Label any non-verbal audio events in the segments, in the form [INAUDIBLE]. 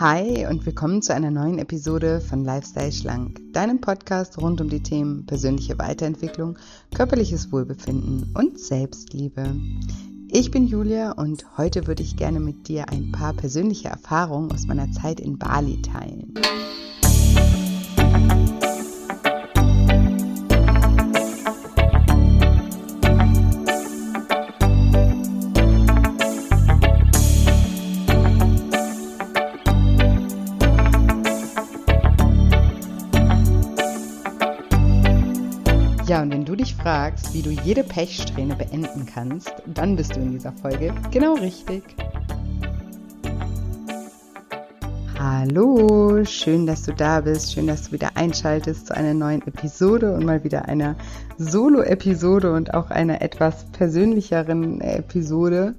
Hi und willkommen zu einer neuen Episode von Lifestyle Schlank, deinem Podcast rund um die Themen persönliche Weiterentwicklung, körperliches Wohlbefinden und Selbstliebe. Ich bin Julia und heute würde ich gerne mit dir ein paar persönliche Erfahrungen aus meiner Zeit in Bali teilen. Fragst, wie du jede Pechsträhne beenden kannst, dann bist du in dieser Folge genau richtig. Hallo, schön, dass du da bist, schön, dass du wieder einschaltest zu einer neuen Episode und mal wieder einer Solo-Episode und auch einer etwas persönlicheren Episode,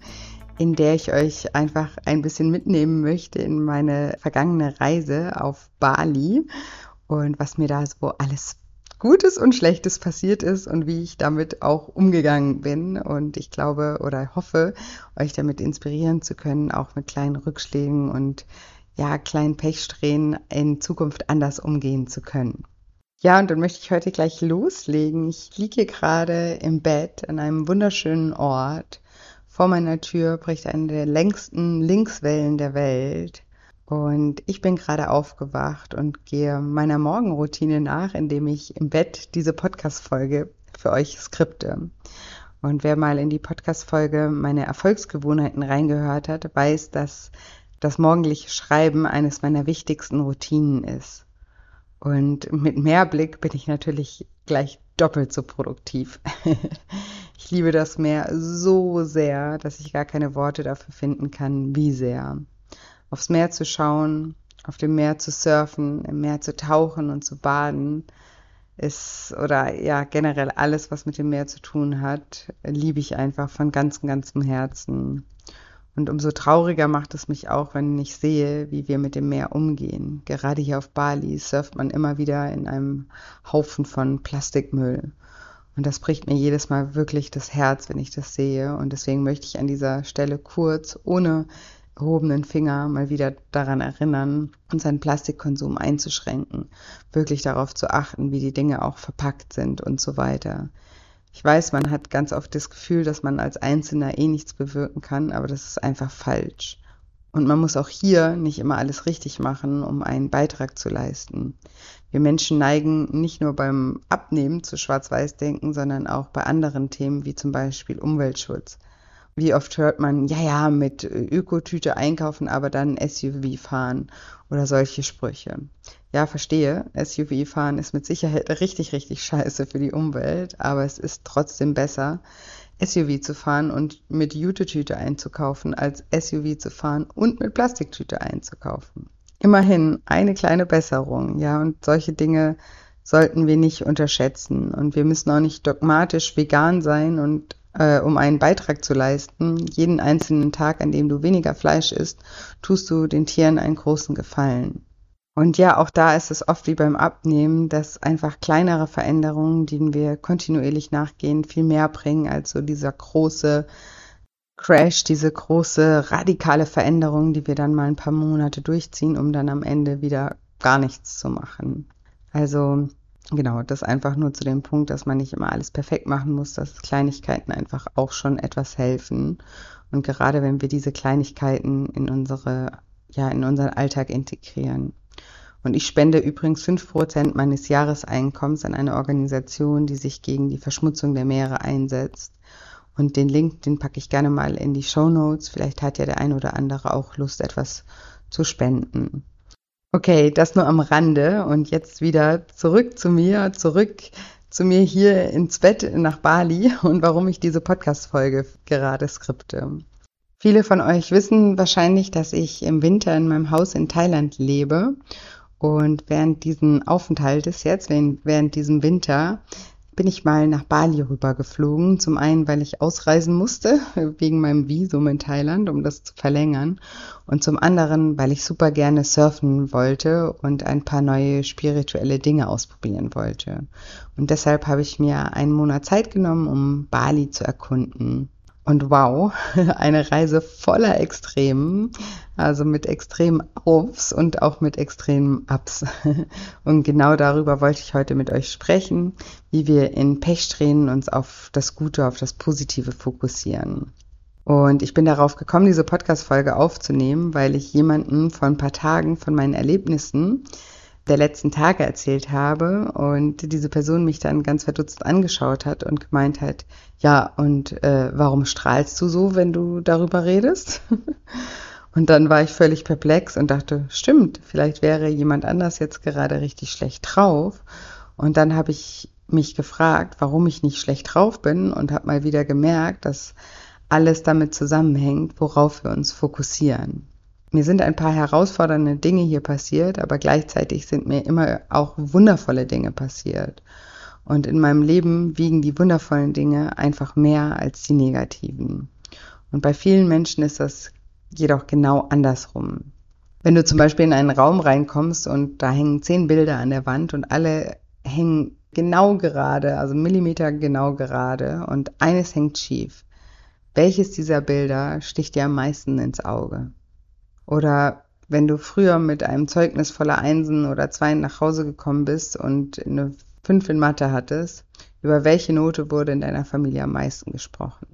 in der ich euch einfach ein bisschen mitnehmen möchte in meine vergangene Reise auf Bali und was mir da so alles Gutes und Schlechtes passiert ist und wie ich damit auch umgegangen bin. Und ich glaube oder hoffe, euch damit inspirieren zu können, auch mit kleinen Rückschlägen und ja, kleinen Pechsträhnen in Zukunft anders umgehen zu können. Ja, und dann möchte ich heute gleich loslegen. Ich liege gerade im Bett an einem wunderschönen Ort. Vor meiner Tür bricht eine der längsten Linkswellen der Welt. Und ich bin gerade aufgewacht und gehe meiner Morgenroutine nach, indem ich im Bett diese Podcast-Folge für euch skripte. Und wer mal in die Podcast-Folge meine Erfolgsgewohnheiten reingehört hat, weiß, dass das morgendliche Schreiben eines meiner wichtigsten Routinen ist. Und mit Mehrblick bin ich natürlich gleich doppelt so produktiv. [LAUGHS] ich liebe das Meer so sehr, dass ich gar keine Worte dafür finden kann, wie sehr aufs Meer zu schauen, auf dem Meer zu surfen, im Meer zu tauchen und zu baden ist oder ja generell alles, was mit dem Meer zu tun hat, liebe ich einfach von ganzem, ganzem Herzen. Und umso trauriger macht es mich auch, wenn ich sehe, wie wir mit dem Meer umgehen. Gerade hier auf Bali surft man immer wieder in einem Haufen von Plastikmüll. Und das bricht mir jedes Mal wirklich das Herz, wenn ich das sehe. Und deswegen möchte ich an dieser Stelle kurz, ohne erhobenen Finger mal wieder daran erinnern, unseren Plastikkonsum einzuschränken, wirklich darauf zu achten, wie die Dinge auch verpackt sind und so weiter. Ich weiß, man hat ganz oft das Gefühl, dass man als Einzelner eh nichts bewirken kann, aber das ist einfach falsch. Und man muss auch hier nicht immer alles richtig machen, um einen Beitrag zu leisten. Wir Menschen neigen nicht nur beim Abnehmen zu Schwarz-Weiß-Denken, sondern auch bei anderen Themen wie zum Beispiel Umweltschutz. Wie oft hört man, ja, ja, mit Ökotüte einkaufen, aber dann SUV fahren oder solche Sprüche. Ja, verstehe, SUV fahren ist mit Sicherheit richtig, richtig scheiße für die Umwelt, aber es ist trotzdem besser, SUV zu fahren und mit Jute-Tüte einzukaufen, als SUV zu fahren und mit Plastiktüte einzukaufen. Immerhin eine kleine Besserung, ja, und solche Dinge sollten wir nicht unterschätzen. Und wir müssen auch nicht dogmatisch vegan sein und äh, um einen Beitrag zu leisten, jeden einzelnen Tag, an dem du weniger Fleisch isst, tust du den Tieren einen großen Gefallen. Und ja, auch da ist es oft wie beim Abnehmen, dass einfach kleinere Veränderungen, denen wir kontinuierlich nachgehen, viel mehr bringen als so dieser große Crash, diese große radikale Veränderung, die wir dann mal ein paar Monate durchziehen, um dann am Ende wieder gar nichts zu machen. Also Genau, das einfach nur zu dem Punkt, dass man nicht immer alles perfekt machen muss, dass Kleinigkeiten einfach auch schon etwas helfen. Und gerade wenn wir diese Kleinigkeiten in unsere, ja, in unseren Alltag integrieren. Und ich spende übrigens fünf Prozent meines Jahreseinkommens an eine Organisation, die sich gegen die Verschmutzung der Meere einsetzt. Und den Link, den packe ich gerne mal in die Show Notes. Vielleicht hat ja der ein oder andere auch Lust, etwas zu spenden. Okay, das nur am Rande und jetzt wieder zurück zu mir, zurück zu mir hier ins Bett nach Bali und warum ich diese Podcast-Folge gerade skripte. Viele von euch wissen wahrscheinlich, dass ich im Winter in meinem Haus in Thailand lebe und während diesen Aufenthaltes jetzt, während diesem Winter, bin ich mal nach Bali rübergeflogen. Zum einen, weil ich ausreisen musste, [LAUGHS] wegen meinem Visum in Thailand, um das zu verlängern. Und zum anderen, weil ich super gerne surfen wollte und ein paar neue spirituelle Dinge ausprobieren wollte. Und deshalb habe ich mir einen Monat Zeit genommen, um Bali zu erkunden. Und wow, [LAUGHS] eine Reise voller Extremen, also mit extremen Aufs und auch mit extremen Ups. [LAUGHS] Und genau darüber wollte ich heute mit euch sprechen, wie wir in Pechsträhnen uns auf das Gute, auf das Positive fokussieren. Und ich bin darauf gekommen, diese Podcast-Folge aufzunehmen, weil ich jemanden vor ein paar Tagen von meinen Erlebnissen der letzten Tage erzählt habe und diese Person mich dann ganz verdutzt angeschaut hat und gemeint hat, ja, und äh, warum strahlst du so, wenn du darüber redest? [LAUGHS] und dann war ich völlig perplex und dachte, stimmt, vielleicht wäre jemand anders jetzt gerade richtig schlecht drauf. Und dann habe ich mich gefragt, warum ich nicht schlecht drauf bin und habe mal wieder gemerkt, dass alles damit zusammenhängt, worauf wir uns fokussieren. Mir sind ein paar herausfordernde Dinge hier passiert, aber gleichzeitig sind mir immer auch wundervolle Dinge passiert. Und in meinem Leben wiegen die wundervollen Dinge einfach mehr als die negativen. Und bei vielen Menschen ist das jedoch genau andersrum. Wenn du zum Beispiel in einen Raum reinkommst und da hängen zehn Bilder an der Wand und alle hängen genau gerade, also Millimeter genau gerade und eines hängt schief. Welches dieser Bilder sticht dir am meisten ins Auge? Oder wenn du früher mit einem Zeugnis voller Einsen oder Zweien nach Hause gekommen bist und eine Fünf in Mathe hattest, über welche Note wurde in deiner Familie am meisten gesprochen?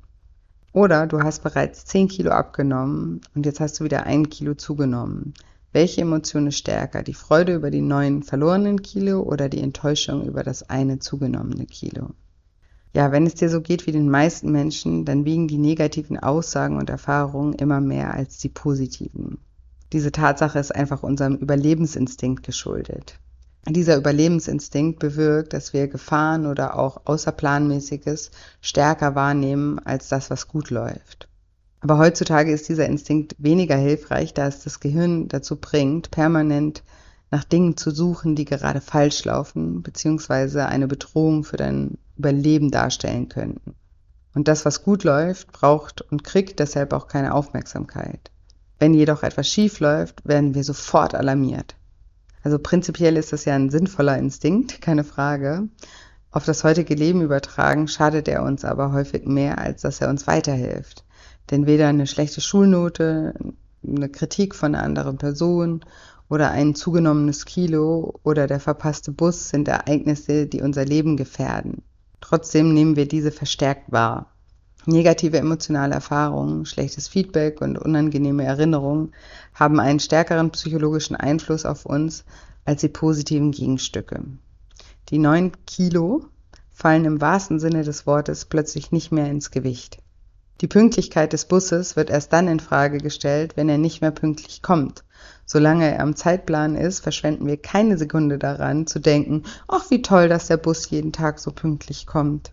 Oder du hast bereits 10 Kilo abgenommen und jetzt hast du wieder ein Kilo zugenommen. Welche Emotion ist stärker? Die Freude über die neuen verlorenen Kilo oder die Enttäuschung über das eine zugenommene Kilo? Ja, wenn es dir so geht wie den meisten Menschen, dann wiegen die negativen Aussagen und Erfahrungen immer mehr als die positiven. Diese Tatsache ist einfach unserem Überlebensinstinkt geschuldet. Dieser Überlebensinstinkt bewirkt, dass wir Gefahren oder auch Außerplanmäßiges stärker wahrnehmen als das, was gut läuft. Aber heutzutage ist dieser Instinkt weniger hilfreich, da es das Gehirn dazu bringt, permanent nach Dingen zu suchen, die gerade falsch laufen, beziehungsweise eine Bedrohung für dein Überleben darstellen könnten. Und das, was gut läuft, braucht und kriegt deshalb auch keine Aufmerksamkeit. Wenn jedoch etwas schief läuft, werden wir sofort alarmiert. Also prinzipiell ist das ja ein sinnvoller Instinkt, [LAUGHS] keine Frage. Auf das heutige Leben übertragen schadet er uns aber häufig mehr, als dass er uns weiterhilft. Denn weder eine schlechte Schulnote, eine Kritik von einer anderen Person oder ein zugenommenes Kilo oder der verpasste Bus sind Ereignisse, die unser Leben gefährden. Trotzdem nehmen wir diese verstärkt wahr. Negative emotionale Erfahrungen, schlechtes Feedback und unangenehme Erinnerungen haben einen stärkeren psychologischen Einfluss auf uns als die positiven Gegenstücke. Die neun Kilo fallen im wahrsten Sinne des Wortes plötzlich nicht mehr ins Gewicht. Die Pünktlichkeit des Busses wird erst dann in Frage gestellt, wenn er nicht mehr pünktlich kommt. Solange er am Zeitplan ist, verschwenden wir keine Sekunde daran zu denken, ach wie toll, dass der Bus jeden Tag so pünktlich kommt.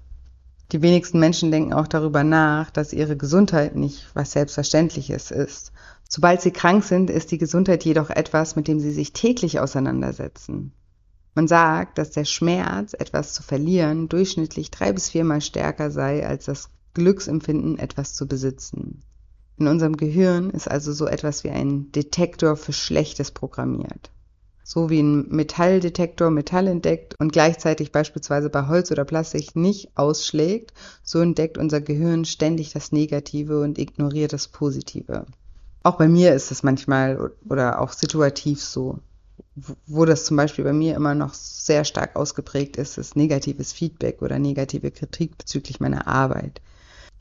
Die wenigsten Menschen denken auch darüber nach, dass ihre Gesundheit nicht was Selbstverständliches ist. Sobald sie krank sind, ist die Gesundheit jedoch etwas, mit dem sie sich täglich auseinandersetzen. Man sagt, dass der Schmerz, etwas zu verlieren, durchschnittlich drei bis viermal stärker sei als das Glücksempfinden, etwas zu besitzen. In unserem Gehirn ist also so etwas wie ein Detektor für Schlechtes programmiert. So wie ein Metalldetektor Metall entdeckt und gleichzeitig beispielsweise bei Holz oder Plastik nicht ausschlägt, so entdeckt unser Gehirn ständig das Negative und ignoriert das Positive. Auch bei mir ist es manchmal oder auch situativ so. Wo das zum Beispiel bei mir immer noch sehr stark ausgeprägt ist, ist negatives Feedback oder negative Kritik bezüglich meiner Arbeit.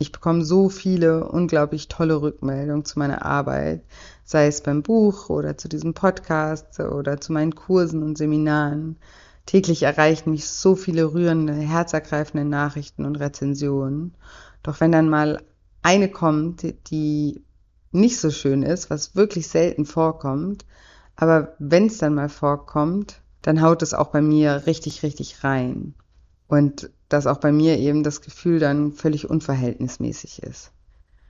Ich bekomme so viele unglaublich tolle Rückmeldungen zu meiner Arbeit, sei es beim Buch oder zu diesem Podcast oder zu meinen Kursen und Seminaren. Täglich erreichen mich so viele rührende, herzergreifende Nachrichten und Rezensionen. Doch wenn dann mal eine kommt, die nicht so schön ist, was wirklich selten vorkommt, aber wenn es dann mal vorkommt, dann haut es auch bei mir richtig, richtig rein. Und dass auch bei mir eben das Gefühl dann völlig unverhältnismäßig ist.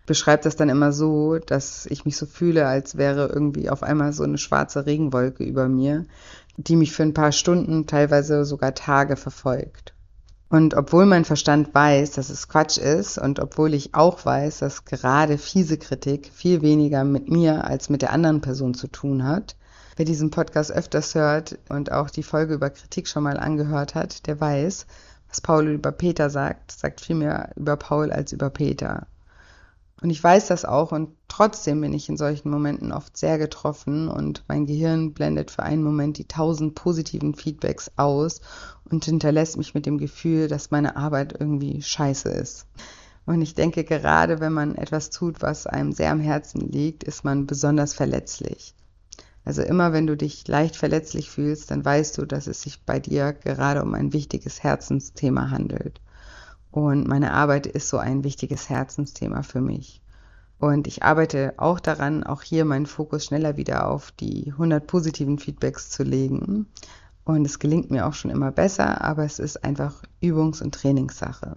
Beschreibt das dann immer so, dass ich mich so fühle, als wäre irgendwie auf einmal so eine schwarze Regenwolke über mir, die mich für ein paar Stunden, teilweise sogar Tage verfolgt. Und obwohl mein Verstand weiß, dass es Quatsch ist und obwohl ich auch weiß, dass gerade fiese Kritik viel weniger mit mir als mit der anderen Person zu tun hat, wer diesen Podcast öfters hört und auch die Folge über Kritik schon mal angehört hat, der weiß, was Paul über Peter sagt, sagt viel mehr über Paul als über Peter. Und ich weiß das auch und trotzdem bin ich in solchen Momenten oft sehr getroffen und mein Gehirn blendet für einen Moment die tausend positiven Feedbacks aus und hinterlässt mich mit dem Gefühl, dass meine Arbeit irgendwie scheiße ist. Und ich denke, gerade wenn man etwas tut, was einem sehr am Herzen liegt, ist man besonders verletzlich. Also immer wenn du dich leicht verletzlich fühlst, dann weißt du, dass es sich bei dir gerade um ein wichtiges Herzensthema handelt. Und meine Arbeit ist so ein wichtiges Herzensthema für mich. Und ich arbeite auch daran, auch hier meinen Fokus schneller wieder auf die 100 positiven Feedbacks zu legen. Und es gelingt mir auch schon immer besser, aber es ist einfach Übungs- und Trainingssache.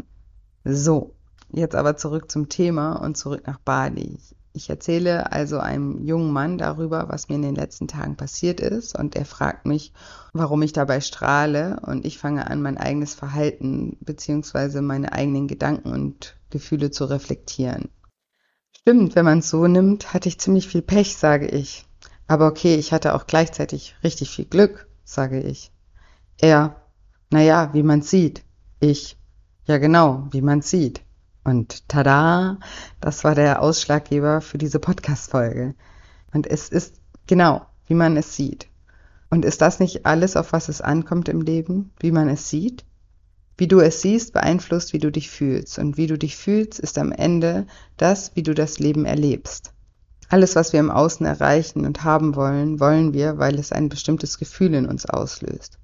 So, jetzt aber zurück zum Thema und zurück nach Bali. Ich erzähle also einem jungen Mann darüber, was mir in den letzten Tagen passiert ist und er fragt mich, warum ich dabei strahle und ich fange an, mein eigenes Verhalten bzw. meine eigenen Gedanken und Gefühle zu reflektieren. Stimmt, wenn man es so nimmt, hatte ich ziemlich viel Pech, sage ich. Aber okay, ich hatte auch gleichzeitig richtig viel Glück, sage ich. Er, naja, wie man sieht. Ich, ja genau, wie man sieht. Und tada, das war der Ausschlaggeber für diese Podcast-Folge. Und es ist genau, wie man es sieht. Und ist das nicht alles, auf was es ankommt im Leben, wie man es sieht? Wie du es siehst, beeinflusst, wie du dich fühlst. Und wie du dich fühlst, ist am Ende das, wie du das Leben erlebst. Alles, was wir im Außen erreichen und haben wollen, wollen wir, weil es ein bestimmtes Gefühl in uns auslöst.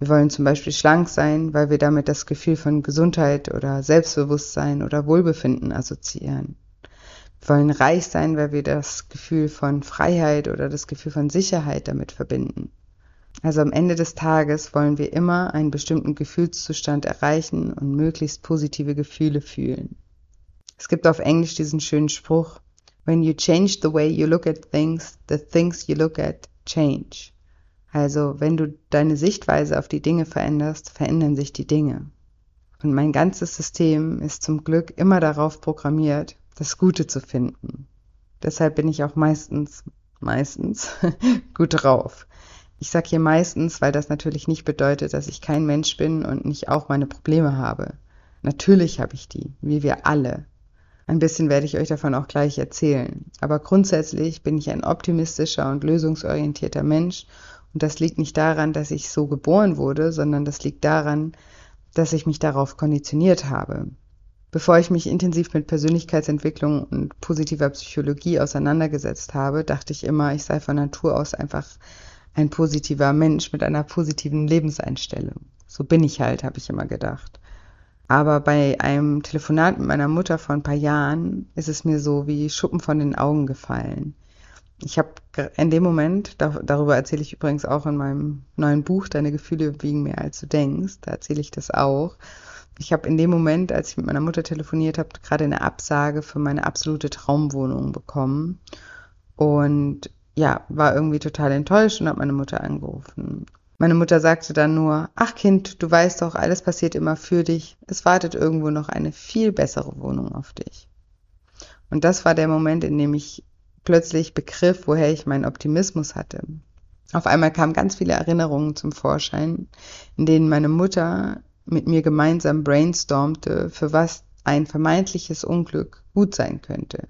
Wir wollen zum Beispiel schlank sein, weil wir damit das Gefühl von Gesundheit oder Selbstbewusstsein oder Wohlbefinden assoziieren. Wir wollen reich sein, weil wir das Gefühl von Freiheit oder das Gefühl von Sicherheit damit verbinden. Also am Ende des Tages wollen wir immer einen bestimmten Gefühlszustand erreichen und möglichst positive Gefühle fühlen. Es gibt auf Englisch diesen schönen Spruch, When you change the way you look at things, the things you look at change. Also wenn du deine Sichtweise auf die Dinge veränderst, verändern sich die Dinge. Und mein ganzes System ist zum Glück immer darauf programmiert, das Gute zu finden. Deshalb bin ich auch meistens, meistens [LAUGHS] gut drauf. Ich sage hier meistens, weil das natürlich nicht bedeutet, dass ich kein Mensch bin und nicht auch meine Probleme habe. Natürlich habe ich die, wie wir alle. Ein bisschen werde ich euch davon auch gleich erzählen. Aber grundsätzlich bin ich ein optimistischer und lösungsorientierter Mensch und das liegt nicht daran, dass ich so geboren wurde, sondern das liegt daran, dass ich mich darauf konditioniert habe. Bevor ich mich intensiv mit Persönlichkeitsentwicklung und positiver Psychologie auseinandergesetzt habe, dachte ich immer, ich sei von Natur aus einfach ein positiver Mensch mit einer positiven Lebenseinstellung. So bin ich halt, habe ich immer gedacht. Aber bei einem Telefonat mit meiner Mutter vor ein paar Jahren ist es mir so wie Schuppen von den Augen gefallen ich habe in dem Moment, darüber erzähle ich übrigens auch in meinem neuen Buch, Deine Gefühle wiegen mehr als du denkst, da erzähle ich das auch. Ich habe in dem Moment, als ich mit meiner Mutter telefoniert habe, gerade eine Absage für meine absolute Traumwohnung bekommen. Und ja, war irgendwie total enttäuscht und habe meine Mutter angerufen. Meine Mutter sagte dann nur, ach Kind, du weißt doch, alles passiert immer für dich. Es wartet irgendwo noch eine viel bessere Wohnung auf dich. Und das war der Moment, in dem ich plötzlich begriff, woher ich meinen Optimismus hatte. Auf einmal kamen ganz viele Erinnerungen zum Vorschein, in denen meine Mutter mit mir gemeinsam brainstormte, für was ein vermeintliches Unglück gut sein könnte.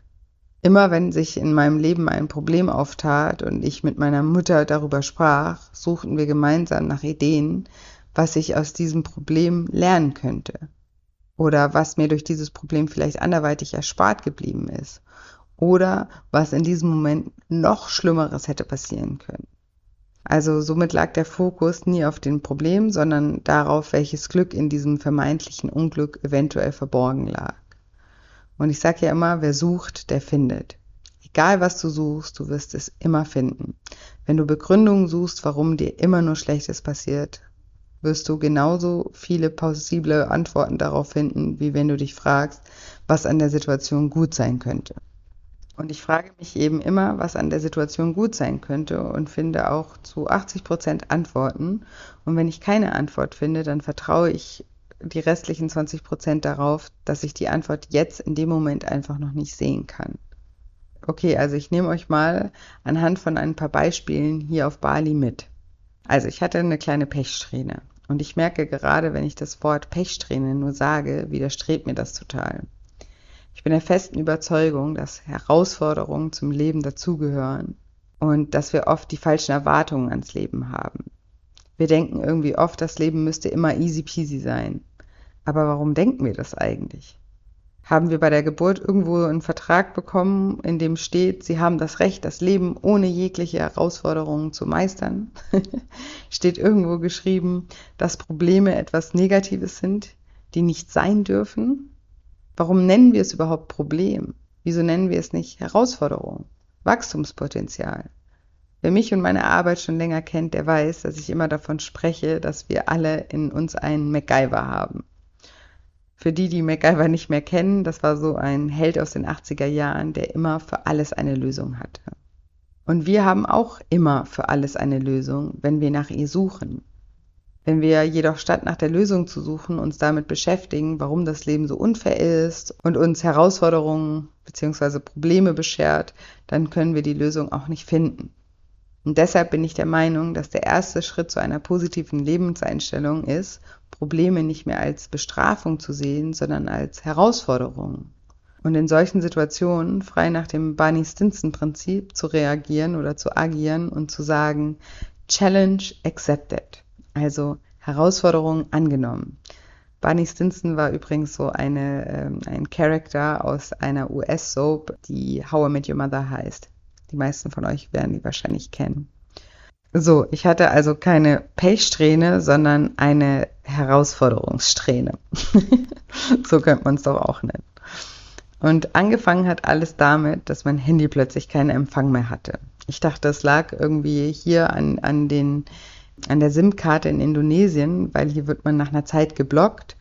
Immer wenn sich in meinem Leben ein Problem auftat und ich mit meiner Mutter darüber sprach, suchten wir gemeinsam nach Ideen, was ich aus diesem Problem lernen könnte oder was mir durch dieses Problem vielleicht anderweitig erspart geblieben ist oder was in diesem Moment noch Schlimmeres hätte passieren können. Also somit lag der Fokus nie auf dem Problem, sondern darauf, welches Glück in diesem vermeintlichen Unglück eventuell verborgen lag. Und ich sage ja immer, wer sucht, der findet. Egal was du suchst, du wirst es immer finden. Wenn du Begründungen suchst, warum dir immer nur Schlechtes passiert, wirst du genauso viele plausible Antworten darauf finden, wie wenn du dich fragst, was an der Situation gut sein könnte. Und ich frage mich eben immer, was an der Situation gut sein könnte und finde auch zu 80 Prozent Antworten. Und wenn ich keine Antwort finde, dann vertraue ich die restlichen 20 Prozent darauf, dass ich die Antwort jetzt in dem Moment einfach noch nicht sehen kann. Okay, also ich nehme euch mal anhand von ein paar Beispielen hier auf Bali mit. Also ich hatte eine kleine Pechsträhne und ich merke gerade, wenn ich das Wort Pechsträhne nur sage, widerstrebt mir das total. Ich bin der festen Überzeugung, dass Herausforderungen zum Leben dazugehören und dass wir oft die falschen Erwartungen ans Leben haben. Wir denken irgendwie oft, das Leben müsste immer easy peasy sein. Aber warum denken wir das eigentlich? Haben wir bei der Geburt irgendwo einen Vertrag bekommen, in dem steht, Sie haben das Recht, das Leben ohne jegliche Herausforderungen zu meistern? [LAUGHS] steht irgendwo geschrieben, dass Probleme etwas Negatives sind, die nicht sein dürfen? Warum nennen wir es überhaupt Problem? Wieso nennen wir es nicht Herausforderung? Wachstumspotenzial? Wer mich und meine Arbeit schon länger kennt, der weiß, dass ich immer davon spreche, dass wir alle in uns einen MacGyver haben. Für die, die MacGyver nicht mehr kennen, das war so ein Held aus den 80er Jahren, der immer für alles eine Lösung hatte. Und wir haben auch immer für alles eine Lösung, wenn wir nach ihr suchen. Wenn wir jedoch statt nach der Lösung zu suchen, uns damit beschäftigen, warum das Leben so unfair ist und uns Herausforderungen bzw. Probleme beschert, dann können wir die Lösung auch nicht finden. Und deshalb bin ich der Meinung, dass der erste Schritt zu einer positiven Lebenseinstellung ist, Probleme nicht mehr als Bestrafung zu sehen, sondern als Herausforderung. Und in solchen Situationen frei nach dem Barney Stinson Prinzip zu reagieren oder zu agieren und zu sagen, Challenge accepted. Also Herausforderung angenommen. Barney Stinson war übrigens so eine, ähm, ein Character aus einer US-Soap, die How I Met Your Mother heißt. Die meisten von euch werden die wahrscheinlich kennen. So, ich hatte also keine Pechsträhne, sondern eine Herausforderungssträhne. [LAUGHS] so könnte man es doch auch nennen. Und angefangen hat alles damit, dass mein Handy plötzlich keinen Empfang mehr hatte. Ich dachte, es lag irgendwie hier an, an den an der SIM-Karte in Indonesien, weil hier wird man nach einer Zeit geblockt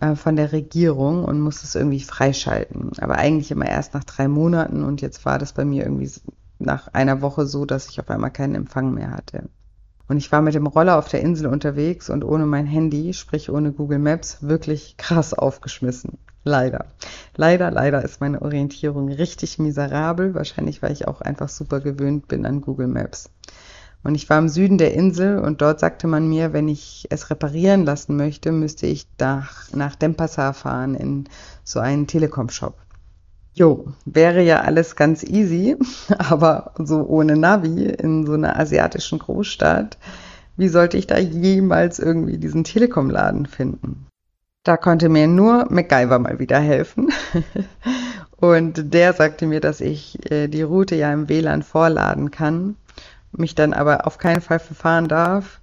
äh, von der Regierung und muss es irgendwie freischalten. Aber eigentlich immer erst nach drei Monaten und jetzt war das bei mir irgendwie nach einer Woche so, dass ich auf einmal keinen Empfang mehr hatte. Und ich war mit dem Roller auf der Insel unterwegs und ohne mein Handy, sprich ohne Google Maps, wirklich krass aufgeschmissen. Leider. Leider, leider ist meine Orientierung richtig miserabel. Wahrscheinlich, weil ich auch einfach super gewöhnt bin an Google Maps. Und ich war im Süden der Insel und dort sagte man mir, wenn ich es reparieren lassen möchte, müsste ich nach, nach Denpasar fahren in so einen Telekom-Shop. Jo, wäre ja alles ganz easy, [LAUGHS] aber so ohne Navi in so einer asiatischen Großstadt, wie sollte ich da jemals irgendwie diesen Telekom-Laden finden? Da konnte mir nur MacGyver mal wieder helfen. [LAUGHS] Und der sagte mir, dass ich äh, die Route ja im WLAN vorladen kann mich dann aber auf keinen Fall verfahren darf.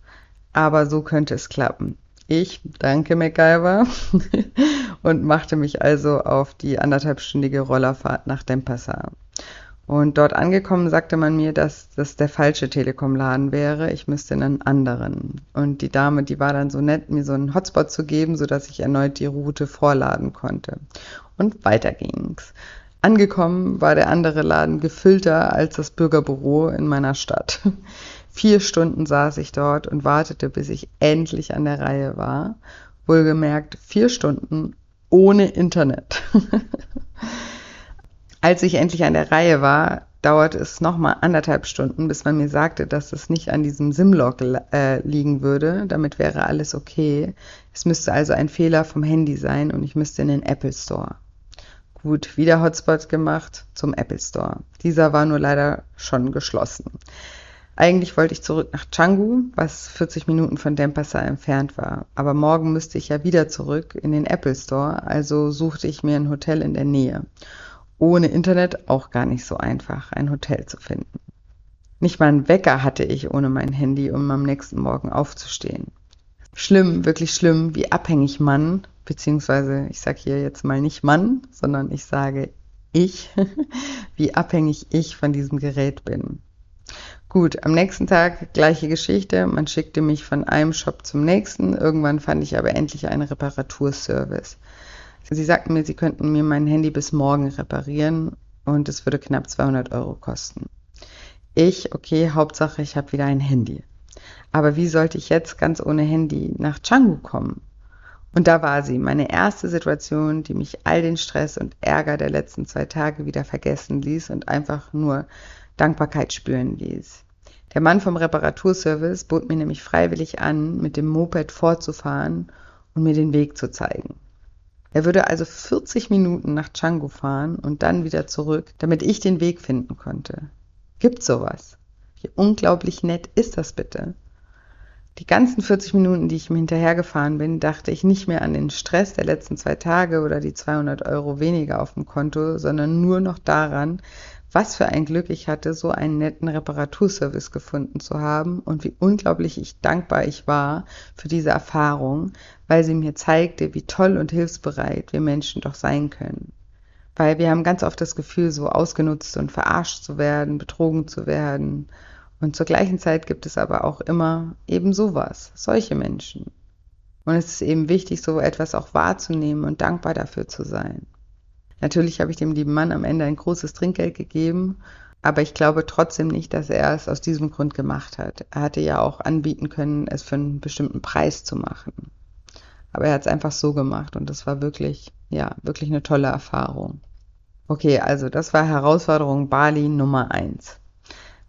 Aber so könnte es klappen. Ich danke MacGyver [LAUGHS] und machte mich also auf die anderthalbstündige Rollerfahrt nach Denpasar. Und dort angekommen sagte man mir, dass das der falsche Telekom-Laden wäre. Ich müsste in einen anderen. Und die Dame, die war dann so nett, mir so einen Hotspot zu geben, sodass ich erneut die Route vorladen konnte. Und weiter ging's. Angekommen war der andere Laden gefüllter als das Bürgerbüro in meiner Stadt. Vier Stunden saß ich dort und wartete, bis ich endlich an der Reihe war. Wohlgemerkt vier Stunden ohne Internet. [LAUGHS] Als ich endlich an der Reihe war, dauerte es nochmal anderthalb Stunden, bis man mir sagte, dass es nicht an diesem SIM-Log äh, liegen würde. Damit wäre alles okay. Es müsste also ein Fehler vom Handy sein und ich müsste in den Apple Store. Gut, wieder Hotspot gemacht zum Apple Store. Dieser war nur leider schon geschlossen. Eigentlich wollte ich zurück nach Canggu, was 40 Minuten von Denpasar entfernt war. Aber morgen müsste ich ja wieder zurück in den Apple Store, also suchte ich mir ein Hotel in der Nähe. Ohne Internet auch gar nicht so einfach, ein Hotel zu finden. Nicht mal einen Wecker hatte ich ohne mein Handy, um am nächsten Morgen aufzustehen. Schlimm, wirklich schlimm, wie abhängig man beziehungsweise ich sage hier jetzt mal nicht Mann, sondern ich sage ich, [LAUGHS] wie abhängig ich von diesem Gerät bin. Gut, am nächsten Tag gleiche Geschichte. Man schickte mich von einem Shop zum nächsten. Irgendwann fand ich aber endlich einen Reparaturservice. Sie sagten mir, sie könnten mir mein Handy bis morgen reparieren und es würde knapp 200 Euro kosten. Ich, okay, Hauptsache, ich habe wieder ein Handy. Aber wie sollte ich jetzt ganz ohne Handy nach Canggu kommen? Und da war sie, meine erste Situation, die mich all den Stress und Ärger der letzten zwei Tage wieder vergessen ließ und einfach nur Dankbarkeit spüren ließ. Der Mann vom Reparaturservice bot mir nämlich freiwillig an, mit dem Moped fortzufahren und mir den Weg zu zeigen. Er würde also 40 Minuten nach Django fahren und dann wieder zurück, damit ich den Weg finden konnte. Gibt sowas? Wie unglaublich nett ist das bitte? Die ganzen 40 Minuten, die ich ihm hinterhergefahren bin, dachte ich nicht mehr an den Stress der letzten zwei Tage oder die 200 Euro weniger auf dem Konto, sondern nur noch daran, was für ein Glück ich hatte, so einen netten Reparaturservice gefunden zu haben und wie unglaublich ich dankbar ich war für diese Erfahrung, weil sie mir zeigte, wie toll und hilfsbereit wir Menschen doch sein können. Weil wir haben ganz oft das Gefühl, so ausgenutzt und verarscht zu werden, betrogen zu werden und zur gleichen Zeit gibt es aber auch immer eben sowas, solche Menschen. Und es ist eben wichtig, so etwas auch wahrzunehmen und dankbar dafür zu sein. Natürlich habe ich dem lieben Mann am Ende ein großes Trinkgeld gegeben, aber ich glaube trotzdem nicht, dass er es aus diesem Grund gemacht hat. Er hatte ja auch anbieten können, es für einen bestimmten Preis zu machen. Aber er hat es einfach so gemacht und das war wirklich, ja, wirklich eine tolle Erfahrung. Okay, also das war Herausforderung Bali Nummer eins.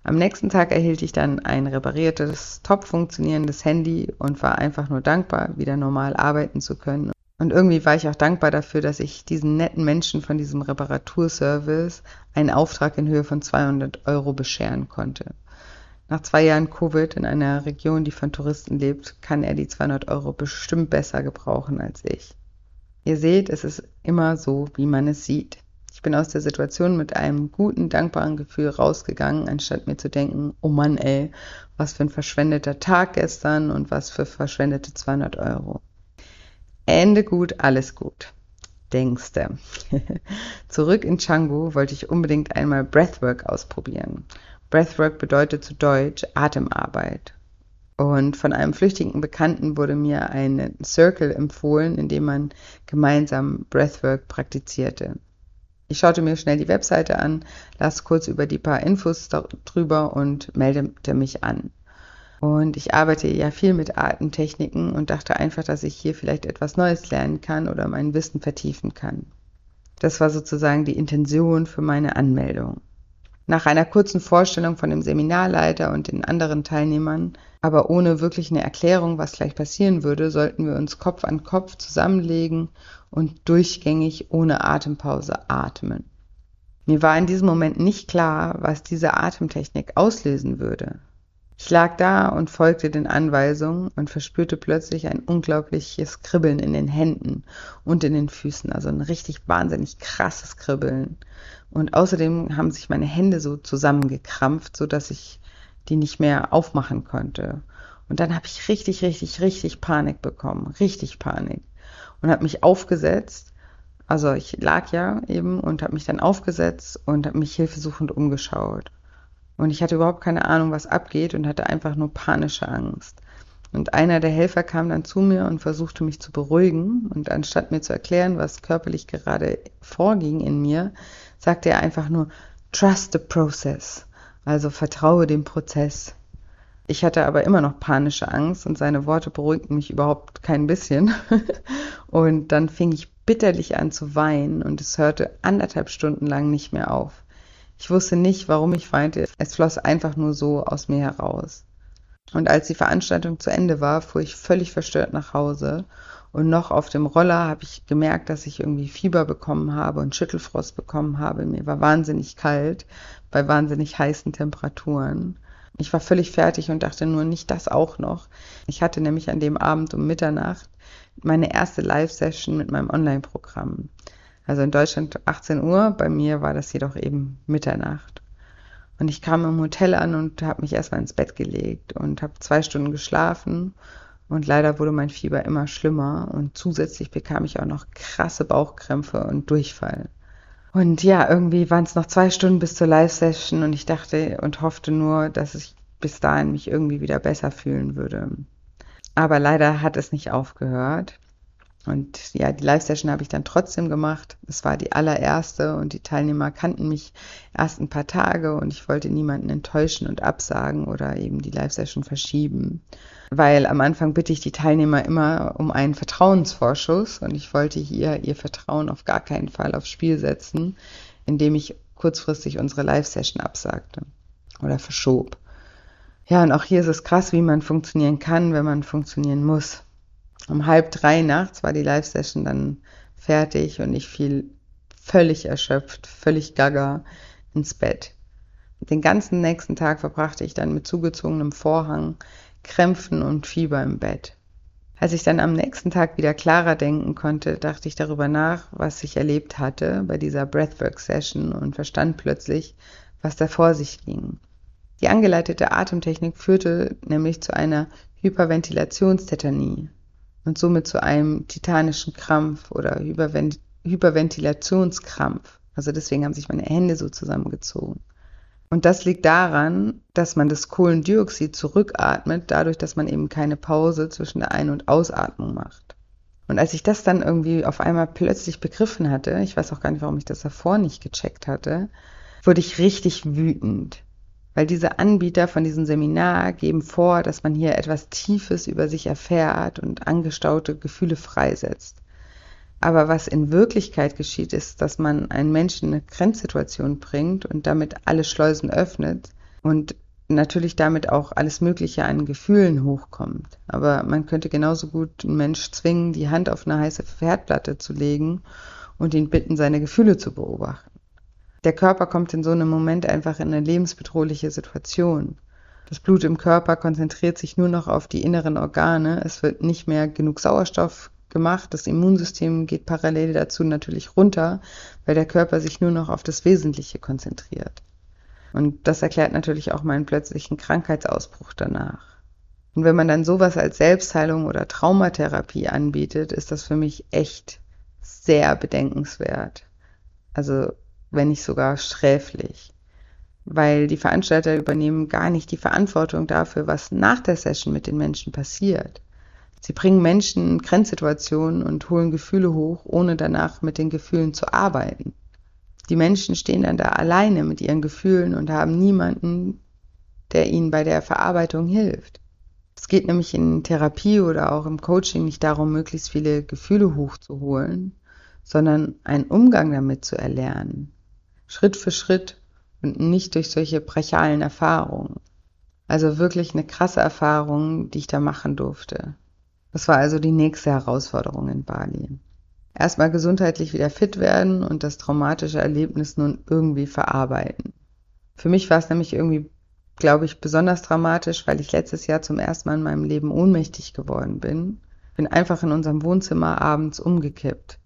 Am nächsten Tag erhielt ich dann ein repariertes, top funktionierendes Handy und war einfach nur dankbar, wieder normal arbeiten zu können. Und irgendwie war ich auch dankbar dafür, dass ich diesen netten Menschen von diesem Reparaturservice einen Auftrag in Höhe von 200 Euro bescheren konnte. Nach zwei Jahren Covid in einer Region, die von Touristen lebt, kann er die 200 Euro bestimmt besser gebrauchen als ich. Ihr seht, es ist immer so, wie man es sieht. Ich bin aus der Situation mit einem guten, dankbaren Gefühl rausgegangen, anstatt mir zu denken, oh Mann, ey, was für ein verschwendeter Tag gestern und was für verschwendete 200 Euro. Ende gut, alles gut. Denkste. [LAUGHS] Zurück in Changu wollte ich unbedingt einmal Breathwork ausprobieren. Breathwork bedeutet zu Deutsch Atemarbeit. Und von einem flüchtigen Bekannten wurde mir ein Circle empfohlen, in dem man gemeinsam Breathwork praktizierte. Ich schaute mir schnell die Webseite an, las kurz über die paar Infos drüber und meldete mich an. Und ich arbeite ja viel mit Atemtechniken und dachte einfach, dass ich hier vielleicht etwas Neues lernen kann oder mein Wissen vertiefen kann. Das war sozusagen die Intention für meine Anmeldung. Nach einer kurzen Vorstellung von dem Seminarleiter und den anderen Teilnehmern, aber ohne wirklich eine Erklärung, was gleich passieren würde, sollten wir uns Kopf an Kopf zusammenlegen und durchgängig ohne Atempause atmen. Mir war in diesem Moment nicht klar, was diese Atemtechnik auslösen würde. Ich lag da und folgte den Anweisungen und verspürte plötzlich ein unglaubliches Kribbeln in den Händen und in den Füßen, also ein richtig wahnsinnig krasses Kribbeln. Und außerdem haben sich meine Hände so zusammengekrampft, so dass ich die nicht mehr aufmachen konnte. Und dann habe ich richtig, richtig, richtig Panik bekommen, richtig Panik. Und habe mich aufgesetzt. Also ich lag ja eben und habe mich dann aufgesetzt und habe mich hilfesuchend umgeschaut. Und ich hatte überhaupt keine Ahnung, was abgeht und hatte einfach nur panische Angst. Und einer der Helfer kam dann zu mir und versuchte mich zu beruhigen. Und anstatt mir zu erklären, was körperlich gerade vorging in mir, sagte er einfach nur, trust the process. Also vertraue dem Prozess. Ich hatte aber immer noch panische Angst und seine Worte beruhigten mich überhaupt kein bisschen. [LAUGHS] und dann fing ich bitterlich an zu weinen und es hörte anderthalb Stunden lang nicht mehr auf. Ich wusste nicht, warum ich weinte. Es floss einfach nur so aus mir heraus. Und als die Veranstaltung zu Ende war, fuhr ich völlig verstört nach Hause. Und noch auf dem Roller habe ich gemerkt, dass ich irgendwie Fieber bekommen habe und Schüttelfrost bekommen habe. Mir war wahnsinnig kalt bei wahnsinnig heißen Temperaturen. Ich war völlig fertig und dachte nur nicht das auch noch. Ich hatte nämlich an dem Abend um Mitternacht meine erste Live-Session mit meinem Online-Programm. Also in Deutschland 18 Uhr, bei mir war das jedoch eben Mitternacht. Und ich kam im Hotel an und habe mich erstmal ins Bett gelegt und habe zwei Stunden geschlafen. Und leider wurde mein Fieber immer schlimmer und zusätzlich bekam ich auch noch krasse Bauchkrämpfe und Durchfall. Und ja, irgendwie waren es noch zwei Stunden bis zur Live-Session und ich dachte und hoffte nur, dass ich bis dahin mich irgendwie wieder besser fühlen würde. Aber leider hat es nicht aufgehört. Und ja, die Live-Session habe ich dann trotzdem gemacht. Es war die allererste und die Teilnehmer kannten mich erst ein paar Tage und ich wollte niemanden enttäuschen und absagen oder eben die Live-Session verschieben. Weil am Anfang bitte ich die Teilnehmer immer um einen Vertrauensvorschuss und ich wollte hier ihr Vertrauen auf gar keinen Fall aufs Spiel setzen, indem ich kurzfristig unsere Live-Session absagte oder verschob. Ja, und auch hier ist es krass, wie man funktionieren kann, wenn man funktionieren muss. Um halb drei nachts war die Live-Session dann fertig und ich fiel völlig erschöpft, völlig gaga ins Bett. Den ganzen nächsten Tag verbrachte ich dann mit zugezogenem Vorhang, Krämpfen und Fieber im Bett. Als ich dann am nächsten Tag wieder klarer denken konnte, dachte ich darüber nach, was ich erlebt hatte bei dieser Breathwork-Session und verstand plötzlich, was da vor sich ging. Die angeleitete Atemtechnik führte nämlich zu einer Hyperventilationstetanie und somit zu einem titanischen Krampf oder Hypervent Hyperventilationskrampf. Also deswegen haben sich meine Hände so zusammengezogen. Und das liegt daran, dass man das Kohlendioxid zurückatmet, dadurch, dass man eben keine Pause zwischen der Ein- und Ausatmung macht. Und als ich das dann irgendwie auf einmal plötzlich begriffen hatte, ich weiß auch gar nicht, warum ich das davor nicht gecheckt hatte, wurde ich richtig wütend. Weil diese Anbieter von diesem Seminar geben vor, dass man hier etwas Tiefes über sich erfährt und angestaute Gefühle freisetzt. Aber was in Wirklichkeit geschieht, ist, dass man einen Menschen in eine Grenzsituation bringt und damit alle Schleusen öffnet und natürlich damit auch alles Mögliche an Gefühlen hochkommt. Aber man könnte genauso gut einen Mensch zwingen, die Hand auf eine heiße Herdplatte zu legen und ihn bitten, seine Gefühle zu beobachten. Der Körper kommt in so einem Moment einfach in eine lebensbedrohliche Situation. Das Blut im Körper konzentriert sich nur noch auf die inneren Organe. Es wird nicht mehr genug Sauerstoff gemacht. Das Immunsystem geht parallel dazu natürlich runter, weil der Körper sich nur noch auf das Wesentliche konzentriert. Und das erklärt natürlich auch meinen plötzlichen Krankheitsausbruch danach. Und wenn man dann sowas als Selbstheilung oder Traumatherapie anbietet, ist das für mich echt sehr bedenkenswert. Also wenn nicht sogar sträflich. Weil die Veranstalter übernehmen gar nicht die Verantwortung dafür, was nach der Session mit den Menschen passiert. Sie bringen Menschen in Grenzsituationen und holen Gefühle hoch, ohne danach mit den Gefühlen zu arbeiten. Die Menschen stehen dann da alleine mit ihren Gefühlen und haben niemanden, der ihnen bei der Verarbeitung hilft. Es geht nämlich in Therapie oder auch im Coaching nicht darum, möglichst viele Gefühle hochzuholen, sondern einen Umgang damit zu erlernen. Schritt für Schritt und nicht durch solche brechalen Erfahrungen. Also wirklich eine krasse Erfahrung, die ich da machen durfte. Das war also die nächste Herausforderung in Bali. Erstmal gesundheitlich wieder fit werden und das traumatische Erlebnis nun irgendwie verarbeiten. Für mich war es nämlich irgendwie, glaube ich, besonders dramatisch, weil ich letztes Jahr zum ersten Mal in meinem Leben ohnmächtig geworden bin. Bin einfach in unserem Wohnzimmer abends umgekippt.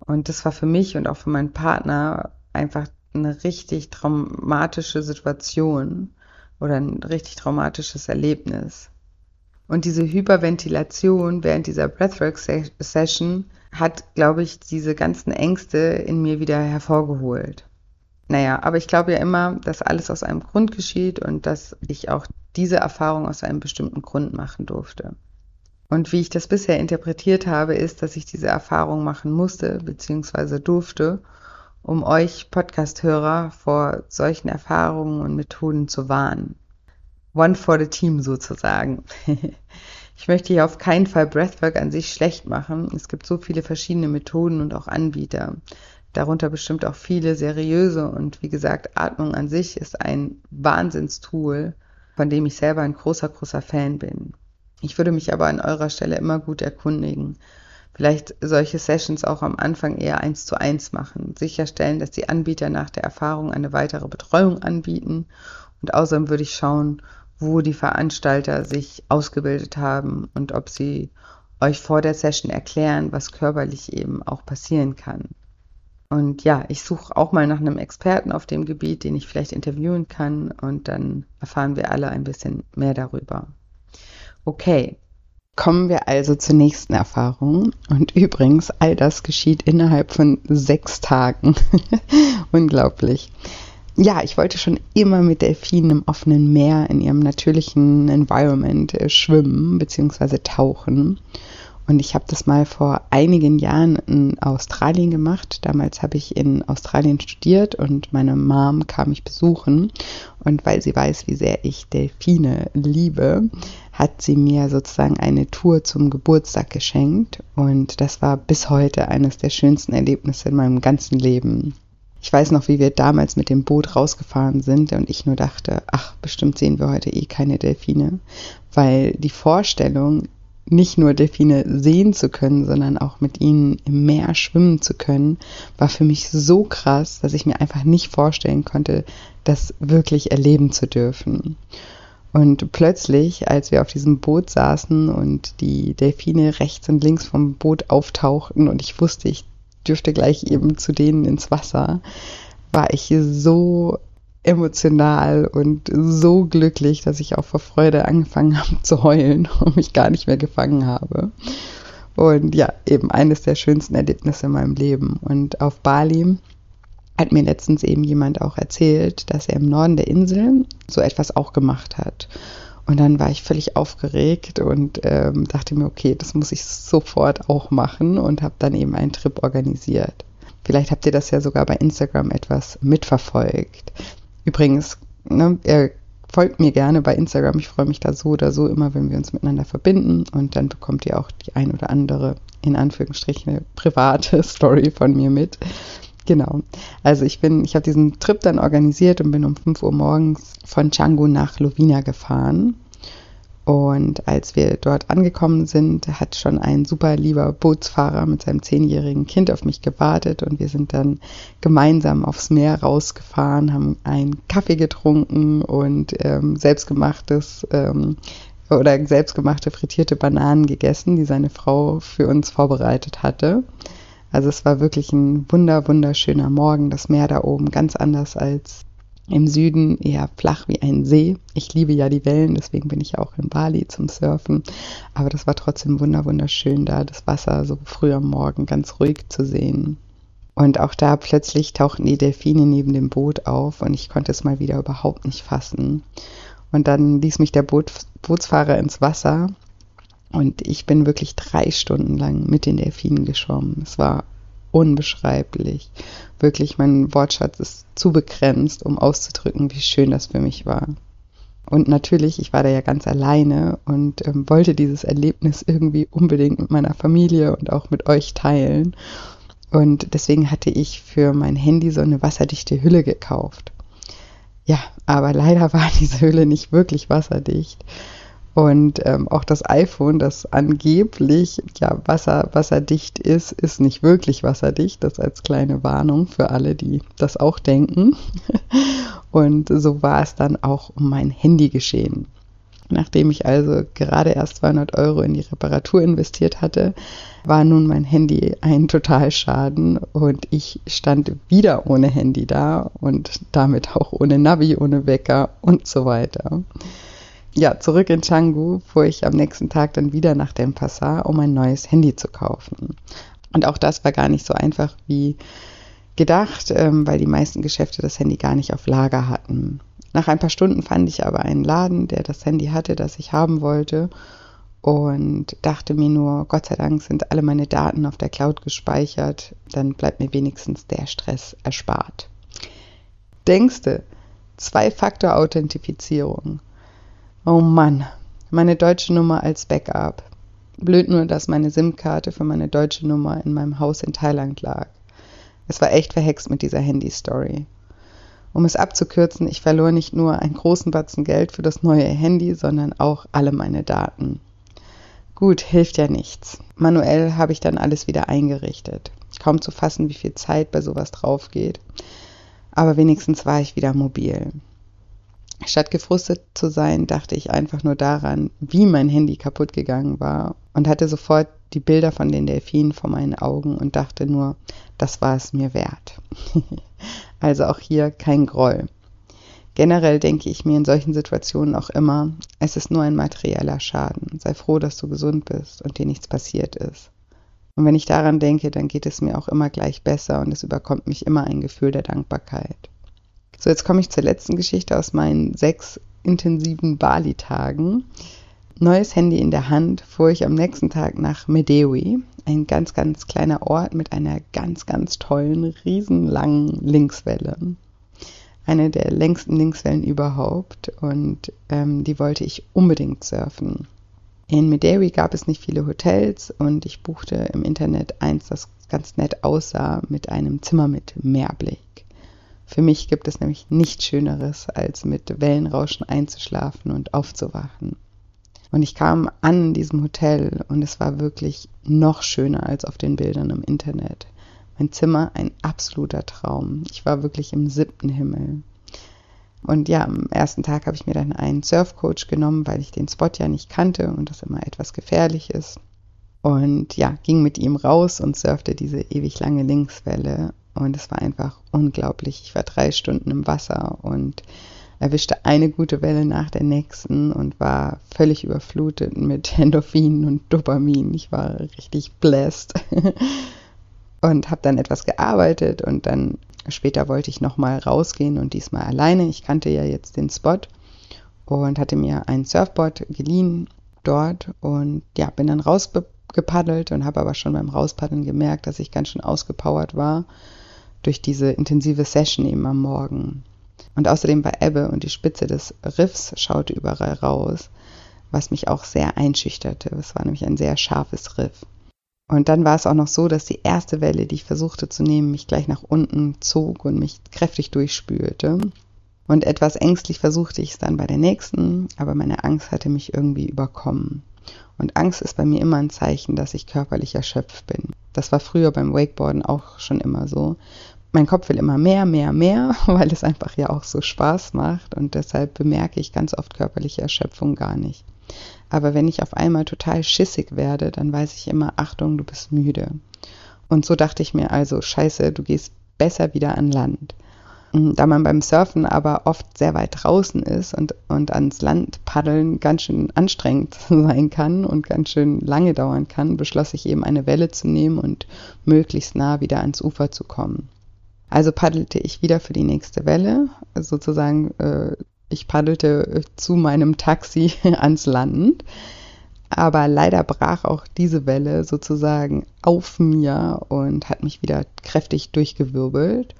Und das war für mich und auch für meinen Partner einfach eine richtig traumatische Situation oder ein richtig traumatisches Erlebnis. Und diese Hyperventilation während dieser Breathwork-Session hat, glaube ich, diese ganzen Ängste in mir wieder hervorgeholt. Naja, aber ich glaube ja immer, dass alles aus einem Grund geschieht und dass ich auch diese Erfahrung aus einem bestimmten Grund machen durfte. Und wie ich das bisher interpretiert habe, ist, dass ich diese Erfahrung machen musste bzw. durfte, um euch Podcast-Hörer vor solchen Erfahrungen und Methoden zu warnen. One for the Team sozusagen. [LAUGHS] ich möchte hier auf keinen Fall Breathwork an sich schlecht machen. Es gibt so viele verschiedene Methoden und auch Anbieter. Darunter bestimmt auch viele seriöse und wie gesagt, Atmung an sich ist ein Wahnsinnstool, von dem ich selber ein großer, großer Fan bin. Ich würde mich aber an eurer Stelle immer gut erkundigen. Vielleicht solche Sessions auch am Anfang eher eins zu eins machen. Sicherstellen, dass die Anbieter nach der Erfahrung eine weitere Betreuung anbieten. Und außerdem würde ich schauen, wo die Veranstalter sich ausgebildet haben und ob sie euch vor der Session erklären, was körperlich eben auch passieren kann. Und ja, ich suche auch mal nach einem Experten auf dem Gebiet, den ich vielleicht interviewen kann und dann erfahren wir alle ein bisschen mehr darüber. Okay, kommen wir also zur nächsten Erfahrung. Und übrigens, all das geschieht innerhalb von sechs Tagen. [LAUGHS] Unglaublich ja, ich wollte schon immer mit Delfinen im offenen Meer in ihrem natürlichen Environment äh, schwimmen bzw. tauchen. Und ich habe das mal vor einigen Jahren in Australien gemacht. Damals habe ich in Australien studiert und meine Mom kam mich besuchen. Und weil sie weiß, wie sehr ich Delfine liebe, hat sie mir sozusagen eine Tour zum Geburtstag geschenkt. Und das war bis heute eines der schönsten Erlebnisse in meinem ganzen Leben. Ich weiß noch, wie wir damals mit dem Boot rausgefahren sind und ich nur dachte, ach, bestimmt sehen wir heute eh keine Delfine, weil die Vorstellung, nicht nur Delfine sehen zu können, sondern auch mit ihnen im Meer schwimmen zu können, war für mich so krass, dass ich mir einfach nicht vorstellen konnte, das wirklich erleben zu dürfen. Und plötzlich, als wir auf diesem Boot saßen und die Delfine rechts und links vom Boot auftauchten und ich wusste, ich dürfte gleich eben zu denen ins Wasser, war ich so emotional und so glücklich, dass ich auch vor Freude angefangen [LAUGHS] habe zu heulen und mich gar nicht mehr gefangen habe. Und ja, eben eines der schönsten Erlebnisse in meinem Leben. Und auf Bali hat mir letztens eben jemand auch erzählt, dass er im Norden der Insel so etwas auch gemacht hat. Und dann war ich völlig aufgeregt und ähm, dachte mir, okay, das muss ich sofort auch machen und habe dann eben einen Trip organisiert. Vielleicht habt ihr das ja sogar bei Instagram etwas mitverfolgt. Übrigens, ne, ihr folgt mir gerne bei Instagram. Ich freue mich da so oder so immer, wenn wir uns miteinander verbinden. Und dann bekommt ihr auch die ein oder andere, in Anführungsstrichen, private [LAUGHS] Story von mir mit. Genau. Also ich bin, ich habe diesen Trip dann organisiert und bin um 5 Uhr morgens von Canggu nach Lovina gefahren. Und als wir dort angekommen sind, hat schon ein super lieber Bootsfahrer mit seinem zehnjährigen Kind auf mich gewartet und wir sind dann gemeinsam aufs Meer rausgefahren, haben einen Kaffee getrunken und ähm, selbstgemachtes ähm, oder selbstgemachte frittierte Bananen gegessen, die seine Frau für uns vorbereitet hatte. Also es war wirklich ein wunder, wunderschöner Morgen. Das Meer da oben ganz anders als im Süden eher flach wie ein See. Ich liebe ja die Wellen, deswegen bin ich auch in Bali zum Surfen. Aber das war trotzdem wunder wunderschön da, das Wasser so früh am Morgen ganz ruhig zu sehen. Und auch da plötzlich tauchten die Delfine neben dem Boot auf und ich konnte es mal wieder überhaupt nicht fassen. Und dann ließ mich der Boot, Bootsfahrer ins Wasser und ich bin wirklich drei Stunden lang mit den Delfinen geschwommen. Es war unbeschreiblich. Wirklich, mein Wortschatz ist zu begrenzt, um auszudrücken, wie schön das für mich war. Und natürlich, ich war da ja ganz alleine und ähm, wollte dieses Erlebnis irgendwie unbedingt mit meiner Familie und auch mit euch teilen. Und deswegen hatte ich für mein Handy so eine wasserdichte Hülle gekauft. Ja, aber leider [LAUGHS] war diese Hülle nicht wirklich wasserdicht. Und ähm, auch das iPhone, das angeblich ja Wasser, wasserdicht ist, ist nicht wirklich wasserdicht. Das als kleine Warnung für alle, die das auch denken. [LAUGHS] Und so war es dann auch um mein Handy geschehen. Nachdem ich also gerade erst 200 Euro in die Reparatur investiert hatte, war nun mein Handy ein Totalschaden und ich stand wieder ohne Handy da und damit auch ohne Navi, ohne Wecker und so weiter ja, zurück in Canggu fuhr ich am nächsten Tag dann wieder nach Denpasar, um ein neues Handy zu kaufen. Und auch das war gar nicht so einfach wie gedacht, ähm, weil die meisten Geschäfte das Handy gar nicht auf Lager hatten. Nach ein paar Stunden fand ich aber einen Laden, der das Handy hatte, das ich haben wollte und dachte mir nur, Gott sei Dank sind alle meine Daten auf der Cloud gespeichert, dann bleibt mir wenigstens der Stress erspart. Denkste, Zwei-Faktor-Authentifizierung. Oh Mann, meine deutsche Nummer als Backup. Blöd nur, dass meine SIM-Karte für meine deutsche Nummer in meinem Haus in Thailand lag. Es war echt verhext mit dieser Handy-Story. Um es abzukürzen, ich verlor nicht nur einen großen Batzen Geld für das neue Handy, sondern auch alle meine Daten. Gut, hilft ja nichts. Manuell habe ich dann alles wieder eingerichtet. Kaum zu fassen, wie viel Zeit bei sowas drauf geht. Aber wenigstens war ich wieder mobil. Statt gefrustet zu sein, dachte ich einfach nur daran, wie mein Handy kaputt gegangen war und hatte sofort die Bilder von den Delfinen vor meinen Augen und dachte nur, das war es mir wert. [LAUGHS] also auch hier kein Groll. Generell denke ich mir in solchen Situationen auch immer, es ist nur ein materieller Schaden. Sei froh, dass du gesund bist und dir nichts passiert ist. Und wenn ich daran denke, dann geht es mir auch immer gleich besser und es überkommt mich immer ein Gefühl der Dankbarkeit. So, jetzt komme ich zur letzten Geschichte aus meinen sechs intensiven Bali-Tagen. Neues Handy in der Hand fuhr ich am nächsten Tag nach Medewi, ein ganz, ganz kleiner Ort mit einer ganz, ganz tollen, riesenlangen Linkswelle. Eine der längsten Linkswellen überhaupt und ähm, die wollte ich unbedingt surfen. In Medewi gab es nicht viele Hotels und ich buchte im Internet eins, das ganz nett aussah, mit einem Zimmer mit Meerblick. Für mich gibt es nämlich nichts Schöneres, als mit Wellenrauschen einzuschlafen und aufzuwachen. Und ich kam an in diesem Hotel und es war wirklich noch schöner als auf den Bildern im Internet. Mein Zimmer ein absoluter Traum. Ich war wirklich im siebten Himmel. Und ja, am ersten Tag habe ich mir dann einen Surfcoach genommen, weil ich den Spot ja nicht kannte und das immer etwas gefährlich ist. Und ja, ging mit ihm raus und surfte diese ewig lange Linkswelle. Und es war einfach unglaublich. Ich war drei Stunden im Wasser und erwischte eine gute Welle nach der nächsten und war völlig überflutet mit [LAUGHS] Endorphinen und Dopamin. Ich war richtig blessed [LAUGHS] und habe dann etwas gearbeitet und dann später wollte ich nochmal rausgehen und diesmal alleine. Ich kannte ja jetzt den Spot und hatte mir ein Surfboard geliehen dort und ja, bin dann rausgepaddelt und habe aber schon beim Rauspaddeln gemerkt, dass ich ganz schön ausgepowert war durch diese intensive Session eben am Morgen. Und außerdem war Ebbe und die Spitze des Riffs schaute überall raus, was mich auch sehr einschüchterte. Es war nämlich ein sehr scharfes Riff. Und dann war es auch noch so, dass die erste Welle, die ich versuchte zu nehmen, mich gleich nach unten zog und mich kräftig durchspülte. Und etwas ängstlich versuchte ich es dann bei der nächsten, aber meine Angst hatte mich irgendwie überkommen. Und Angst ist bei mir immer ein Zeichen, dass ich körperlich erschöpft bin. Das war früher beim Wakeboarden auch schon immer so. Mein Kopf will immer mehr, mehr, mehr, [LAUGHS] weil es einfach ja auch so Spaß macht und deshalb bemerke ich ganz oft körperliche Erschöpfung gar nicht. Aber wenn ich auf einmal total schissig werde, dann weiß ich immer, Achtung, du bist müde. Und so dachte ich mir also, scheiße, du gehst besser wieder an Land. Da man beim Surfen aber oft sehr weit draußen ist und, und ans Land paddeln ganz schön anstrengend [LAUGHS] sein kann und ganz schön lange dauern kann, beschloss ich eben eine Welle zu nehmen und möglichst nah wieder ans Ufer zu kommen. Also paddelte ich wieder für die nächste Welle, sozusagen äh, ich paddelte zu meinem Taxi [LAUGHS] ans Land. Aber leider brach auch diese Welle sozusagen auf mir und hat mich wieder kräftig durchgewirbelt.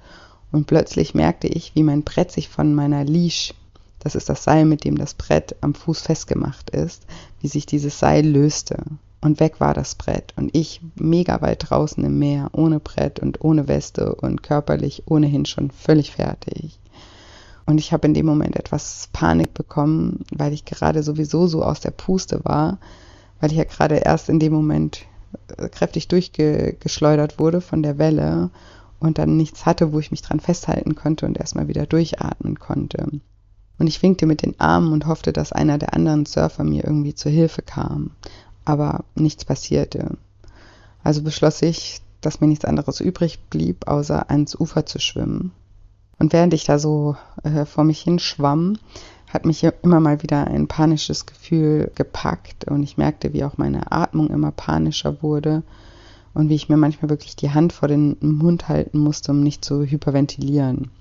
Und plötzlich merkte ich, wie mein Brett sich von meiner Leash, das ist das Seil, mit dem das Brett am Fuß festgemacht ist, wie sich dieses Seil löste. Und weg war das Brett. Und ich mega weit draußen im Meer, ohne Brett und ohne Weste und körperlich ohnehin schon völlig fertig. Und ich habe in dem Moment etwas Panik bekommen, weil ich gerade sowieso so aus der Puste war, weil ich ja gerade erst in dem Moment äh, kräftig durchgeschleudert wurde von der Welle und dann nichts hatte, wo ich mich dran festhalten konnte und erstmal wieder durchatmen konnte. Und ich winkte mit den Armen und hoffte, dass einer der anderen Surfer mir irgendwie zur Hilfe kam. Aber nichts passierte. Also beschloss ich, dass mir nichts anderes übrig blieb, außer ans Ufer zu schwimmen. Und während ich da so äh, vor mich hinschwamm, hat mich immer mal wieder ein panisches Gefühl gepackt und ich merkte, wie auch meine Atmung immer panischer wurde und wie ich mir manchmal wirklich die Hand vor den Mund halten musste, um nicht zu hyperventilieren.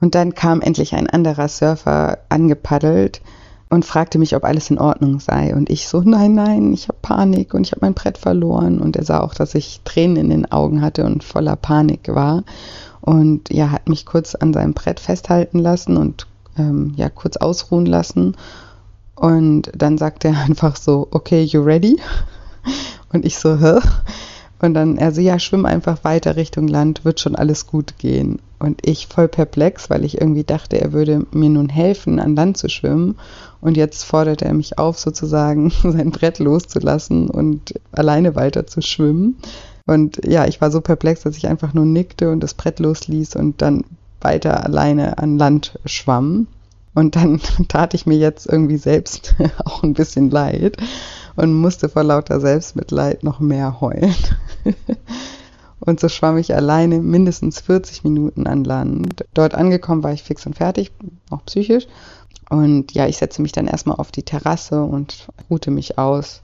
Und dann kam endlich ein anderer Surfer angepaddelt und fragte mich, ob alles in Ordnung sei. Und ich so, nein, nein, ich habe Panik und ich habe mein Brett verloren. Und er sah auch, dass ich Tränen in den Augen hatte und voller Panik war und ja, hat mich kurz an seinem Brett festhalten lassen und ähm, ja, kurz ausruhen lassen. Und dann sagt er [LAUGHS] einfach so, okay, you ready? Und ich so, hä? Und dann er so, ja, schwimm einfach weiter Richtung Land, wird schon alles gut gehen. Und ich voll perplex, weil ich irgendwie dachte, er würde mir nun helfen, an Land zu schwimmen. Und jetzt fordert er mich auf, sozusagen [LAUGHS] sein Brett loszulassen und alleine weiter zu schwimmen. Und ja, ich war so perplex, dass ich einfach nur nickte und das Brett losließ und dann weiter alleine an Land schwamm. Und dann [LAUGHS] tat ich mir jetzt irgendwie selbst [LAUGHS] auch ein bisschen leid und musste vor lauter Selbstmitleid noch mehr heulen. [LAUGHS] Und so schwamm ich alleine mindestens 40 Minuten an Land. Dort angekommen war ich fix und fertig, auch psychisch. Und ja, ich setzte mich dann erstmal auf die Terrasse und ruhte mich aus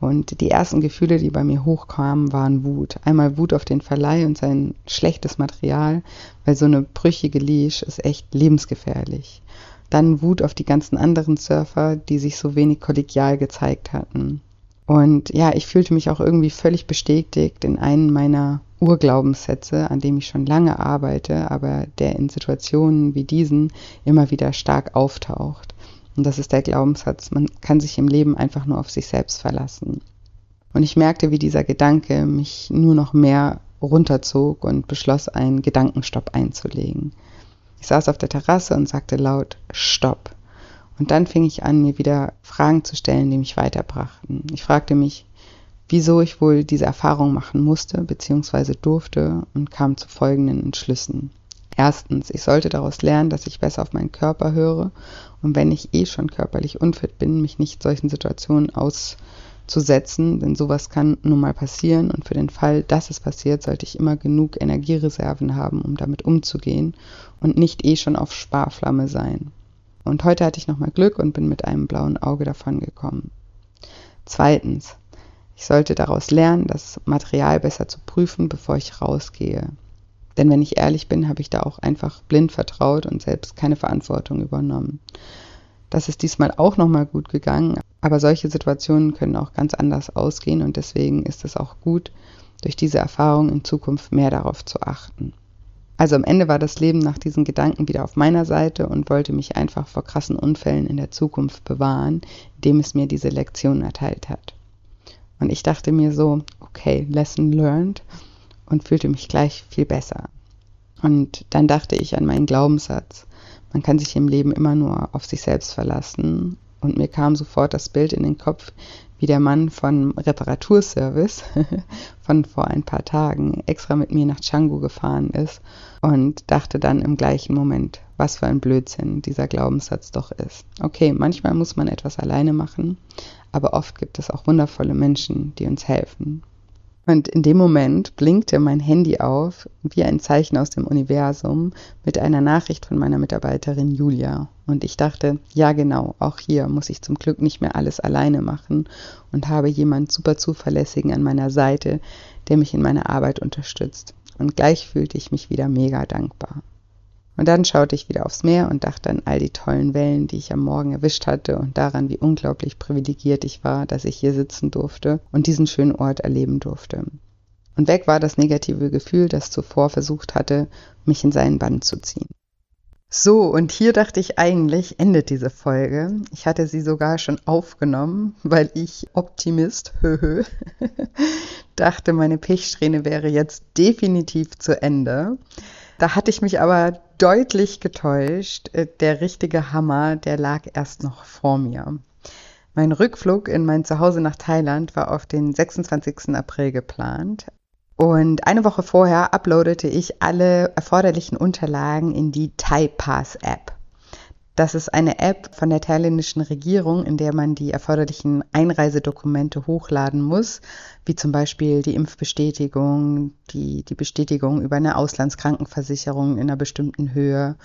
und die ersten Gefühle, die bei mir hochkamen, waren Wut. Einmal Wut auf den Verleih und sein schlechtes Material, weil so eine brüchige Leash ist echt lebensgefährlich. Dann Wut auf die ganzen anderen Surfer, die sich so wenig kollegial gezeigt hatten. Und ja, ich fühlte mich auch irgendwie völlig bestätigt in einen meiner Urglaubenssätze, an dem ich schon lange arbeite, aber der in Situationen wie diesen immer wieder stark auftaucht. Und das ist der Glaubenssatz, man kann sich im Leben einfach nur auf sich selbst verlassen. Und ich merkte, wie dieser Gedanke mich nur noch mehr runterzog und beschloss, einen Gedankenstopp einzulegen. Ich saß auf der Terrasse und sagte laut Stopp. Und dann fing ich an, mir wieder Fragen zu stellen, die mich weiterbrachten. Ich fragte mich, wieso ich wohl diese Erfahrung machen musste bzw. durfte und kam zu folgenden Entschlüssen. Erstens, ich sollte daraus lernen, dass ich besser auf meinen Körper höre und wenn ich eh schon körperlich unfit bin, mich nicht solchen Situationen auszusetzen, denn sowas kann nun mal passieren und für den Fall, dass es passiert, sollte ich immer genug Energiereserven haben, um damit umzugehen und nicht eh schon auf Sparflamme sein. Und heute hatte ich nochmal Glück und bin mit einem blauen Auge davon gekommen. Zweitens, ich sollte daraus lernen, das Material besser zu prüfen, bevor ich rausgehe. Denn wenn ich ehrlich bin, habe ich da auch einfach blind vertraut und selbst keine Verantwortung übernommen. Das ist diesmal auch nochmal gut gegangen, aber solche Situationen können auch ganz anders ausgehen und deswegen ist es auch gut, durch diese Erfahrung in Zukunft mehr darauf zu achten. Also am Ende war das Leben nach diesen Gedanken wieder auf meiner Seite und wollte mich einfach vor krassen Unfällen in der Zukunft bewahren, indem es mir diese Lektion erteilt hat. Und ich dachte mir so, okay, lesson learned und fühlte mich gleich viel besser. Und dann dachte ich an meinen Glaubenssatz, man kann sich im Leben immer nur auf sich selbst verlassen. Und mir kam sofort das Bild in den Kopf, wie der Mann von Reparaturservice [LAUGHS] von vor ein paar Tagen extra mit mir nach Django gefahren ist und dachte dann im gleichen Moment, was für ein Blödsinn dieser Glaubenssatz doch ist. Okay, manchmal muss man etwas alleine machen, aber oft gibt es auch wundervolle Menschen, die uns helfen. Und in dem Moment blinkte mein Handy auf, wie ein Zeichen aus dem Universum, mit einer Nachricht von meiner Mitarbeiterin Julia. Und ich dachte, ja genau, auch hier muss ich zum Glück nicht mehr alles alleine machen und habe jemand super zuverlässigen an meiner Seite, der mich in meiner Arbeit unterstützt. Und gleich fühlte ich mich wieder mega dankbar. Und dann schaute ich wieder aufs Meer und dachte an all die tollen Wellen, die ich am Morgen erwischt hatte und daran, wie unglaublich privilegiert ich war, dass ich hier sitzen durfte und diesen schönen Ort erleben durfte. Und weg war das negative Gefühl, das zuvor versucht hatte, mich in seinen Bann zu ziehen. So, und hier dachte ich eigentlich, endet diese Folge. Ich hatte sie sogar schon aufgenommen, weil ich Optimist, [LAUGHS] höhö, dachte, meine Pechsträhne wäre jetzt definitiv zu Ende. Da hatte ich mich aber deutlich getäuscht. Äh, der richtige Hammer, der lag erst noch vor mir. Mein Rückflug in mein Zuhause nach Thailand war auf den 26. April geplant. Und eine Woche vorher uploadete ich alle erforderlichen Unterlagen in die Thai Pass App. Das ist eine App von der thailändischen Regierung, in der man die erforderlichen Einreisedokumente hochladen muss, wie zum Beispiel die Impfbestätigung, die, die Bestätigung über eine Auslandskrankenversicherung in einer bestimmten Höhe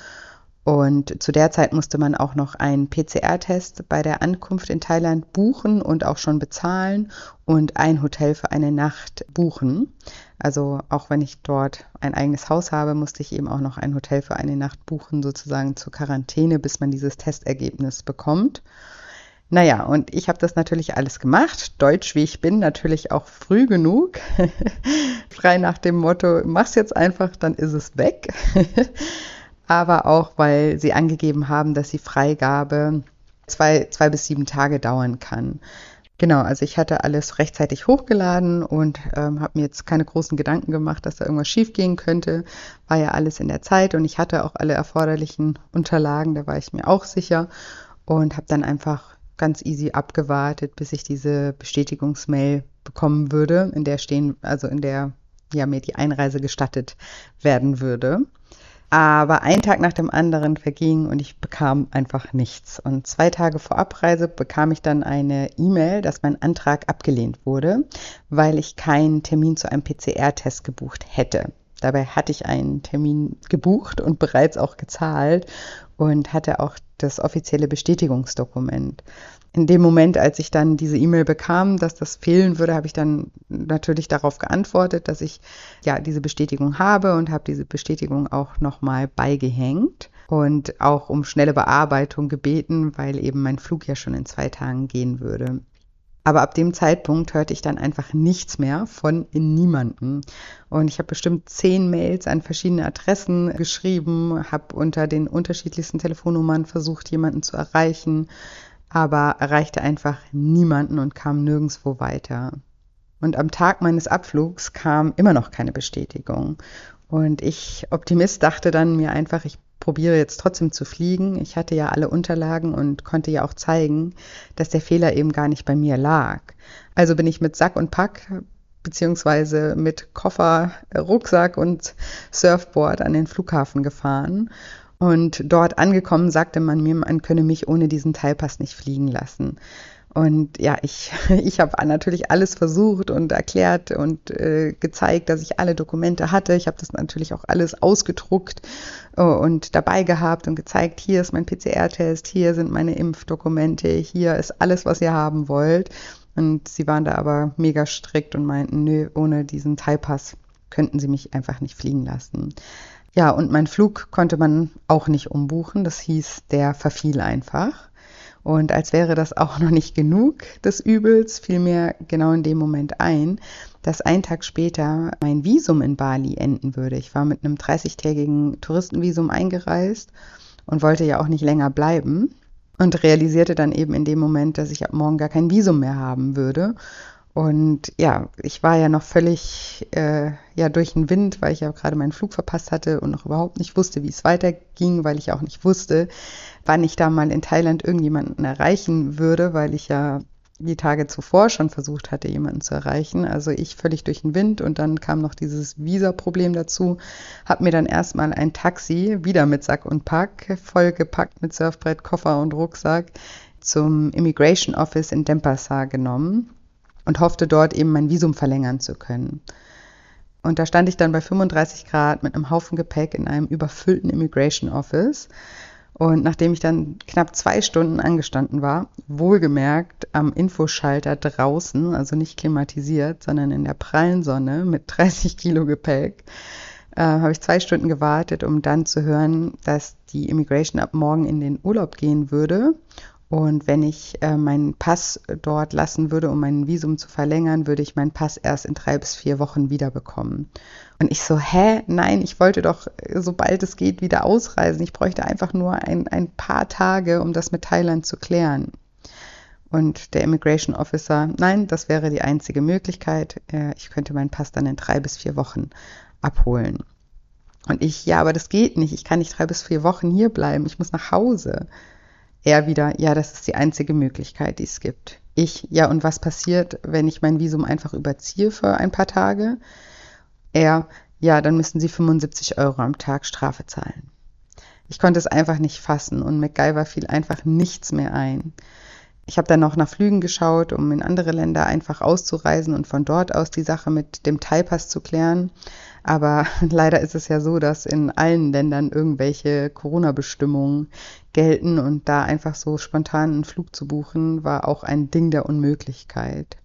und zu der Zeit musste man auch noch einen PCR-Test bei der Ankunft in Thailand buchen und auch schon bezahlen und ein Hotel für eine Nacht buchen. Also auch wenn ich dort ein eigenes Haus habe, musste ich eben auch noch ein Hotel für eine Nacht buchen, sozusagen zur Quarantäne, bis man dieses Testergebnis bekommt. Naja, und ich habe das natürlich alles gemacht, deutsch wie ich bin, natürlich auch früh genug, [LAUGHS] frei nach dem Motto, mach's jetzt einfach, dann ist es weg. [LAUGHS] aber auch, weil sie angegeben haben, dass die Freigabe zwei, zwei bis sieben Tage dauern kann. Genau, also ich hatte alles rechtzeitig hochgeladen und ähm, habe mir jetzt keine großen Gedanken gemacht, dass da irgendwas schiefgehen könnte. War ja alles in der Zeit und ich hatte auch alle erforderlichen Unterlagen, da war ich mir auch sicher und habe dann einfach ganz easy abgewartet, bis ich diese Bestätigungsmail bekommen würde, in der stehen, also in der ja mir die Einreise gestattet werden würde. Aber ein Tag nach dem anderen verging und ich bekam einfach nichts. Und zwei Tage vor Abreise bekam ich dann eine E-Mail, dass mein Antrag abgelehnt wurde, weil ich keinen Termin zu einem PCR-Test gebucht hätte. Dabei hatte ich einen Termin gebucht und bereits auch gezahlt und hatte auch das offizielle Bestätigungsdokument in dem Moment, als ich dann diese E-Mail bekam, dass das fehlen würde, habe ich dann natürlich darauf geantwortet, dass ich ja diese Bestätigung habe und habe diese Bestätigung auch nochmal beigehängt und auch um schnelle Bearbeitung gebeten, weil eben mein Flug ja schon in zwei Tagen gehen würde. Aber ab dem Zeitpunkt hörte ich dann einfach nichts mehr von niemanden. Und ich habe bestimmt zehn Mails an verschiedene Adressen geschrieben, habe unter den unterschiedlichsten Telefonnummern versucht, jemanden zu erreichen, aber erreichte einfach niemanden und kam nirgendwo weiter. Und am Tag meines Abflugs kam immer noch keine Bestätigung. Und ich, Optimist, dachte dann mir einfach, ich probiere jetzt trotzdem zu fliegen. Ich hatte ja alle Unterlagen und konnte ja auch zeigen, dass der Fehler eben gar nicht bei mir lag. Also bin ich mit Sack und Pack beziehungsweise mit Koffer, Rucksack und Surfboard an den Flughafen gefahren. Und dort angekommen sagte man mir, man könne mich ohne diesen Teilpass nicht fliegen lassen. Und ja, ich, [LAUGHS] ich habe natürlich alles versucht und erklärt und äh, gezeigt, dass ich alle Dokumente hatte. Ich habe das natürlich auch alles ausgedruckt äh, und dabei gehabt und gezeigt, hier ist mein PCR-Test, hier sind meine Impfdokumente, hier ist alles, was ihr haben wollt. Und sie waren da aber mega strikt und meinten, nö, ohne diesen Thai-Pass könnten sie mich einfach nicht fliegen lassen. Ja, und mein Flug konnte man auch nicht umbuchen. Das hieß, der verfiel einfach. Und als wäre das auch noch nicht genug des Übels, fiel mir genau in dem Moment ein, dass ein Tag später mein Visum in Bali enden würde. Ich war mit einem 30-tägigen Touristenvisum eingereist und wollte ja auch nicht länger bleiben und realisierte dann eben in dem Moment, dass ich ab morgen gar kein Visum mehr haben würde. Und ja, ich war ja noch völlig äh, ja durch den Wind, weil ich ja gerade meinen Flug verpasst hatte und noch überhaupt nicht wusste, wie es weiterging, weil ich auch nicht wusste, wann ich da mal in Thailand irgendjemanden erreichen würde, weil ich ja die Tage zuvor schon versucht hatte, jemanden zu erreichen. Also ich völlig durch den Wind und dann kam noch dieses Visa-Problem dazu. Hab mir dann erstmal ein Taxi, wieder mit Sack und Pack, vollgepackt mit Surfbrett, Koffer und Rucksack, zum Immigration Office in Denpasar genommen und hoffte dort eben mein Visum verlängern zu können. Und da stand ich dann bei 35 Grad mit einem Haufen Gepäck in einem überfüllten Immigration Office. Und nachdem ich dann knapp zwei Stunden angestanden war, wohlgemerkt am Infoschalter draußen, also nicht klimatisiert, sondern in der prallen Sonne mit 30 Kilo Gepäck, äh, habe ich zwei Stunden gewartet, um dann zu hören, dass die Immigration ab morgen in den Urlaub gehen würde und wenn ich äh, meinen Pass dort lassen würde, um mein Visum zu verlängern, würde ich meinen Pass erst in drei bis vier Wochen wiederbekommen. Und ich so, hä? Nein, ich wollte doch, äh, sobald es geht, wieder ausreisen. Ich bräuchte einfach nur ein, ein paar Tage, um das mit Thailand zu klären. Und der Immigration Officer, nein, das wäre die einzige Möglichkeit. Äh, ich könnte meinen Pass dann in drei bis vier Wochen abholen. Und ich, ja, aber das geht nicht. Ich kann nicht drei bis vier Wochen hier bleiben. Ich muss nach Hause. Er wieder, ja, das ist die einzige Möglichkeit, die es gibt. Ich, ja, und was passiert, wenn ich mein Visum einfach überziehe für ein paar Tage? Er, ja, dann müssen Sie 75 Euro am Tag Strafe zahlen. Ich konnte es einfach nicht fassen und MacGyver fiel einfach nichts mehr ein. Ich habe dann noch nach Flügen geschaut, um in andere Länder einfach auszureisen und von dort aus die Sache mit dem Thai-Pass zu klären. Aber [LAUGHS] leider ist es ja so, dass in allen Ländern irgendwelche Corona-Bestimmungen gelten und da einfach so spontan einen Flug zu buchen, war auch ein Ding der Unmöglichkeit.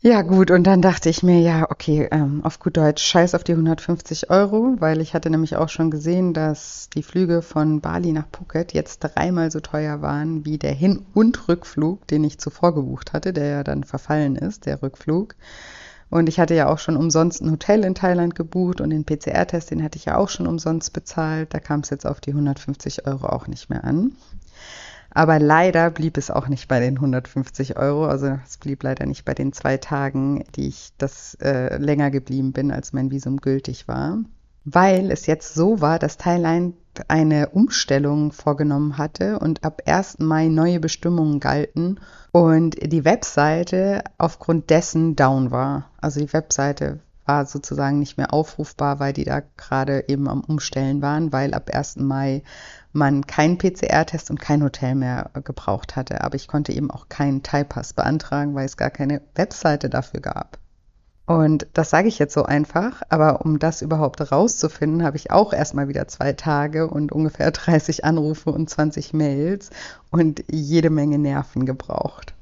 Ja gut, und dann dachte ich mir, ja, okay, ähm, auf gut Deutsch, scheiß auf die 150 Euro, weil ich hatte nämlich auch schon gesehen, dass die Flüge von Bali nach Phuket jetzt dreimal so teuer waren wie der Hin- und Rückflug, den ich zuvor gebucht hatte, der ja dann verfallen ist, der Rückflug. Und ich hatte ja auch schon umsonst ein Hotel in Thailand gebucht und den PCR-Test, den hatte ich ja auch schon umsonst bezahlt. Da kam es jetzt auf die 150 Euro auch nicht mehr an. Aber leider blieb es auch nicht bei den 150 Euro. Also es blieb leider nicht bei den zwei Tagen, die ich das äh, länger geblieben bin, als mein Visum gültig war. Weil es jetzt so war, dass Thailand eine Umstellung vorgenommen hatte und ab 1. Mai neue Bestimmungen galten und die Webseite aufgrund dessen down war. Also die Webseite war sozusagen nicht mehr aufrufbar, weil die da gerade eben am Umstellen waren, weil ab 1. Mai man keinen PCR-Test und kein Hotel mehr gebraucht hatte. Aber ich konnte eben auch keinen Thai-Pass beantragen, weil es gar keine Webseite dafür gab. Und das sage ich jetzt so einfach, aber um das überhaupt rauszufinden, habe ich auch erstmal wieder zwei Tage und ungefähr [LAUGHS] 30 Anrufe und 20 Mails und jede Menge Nerven gebraucht.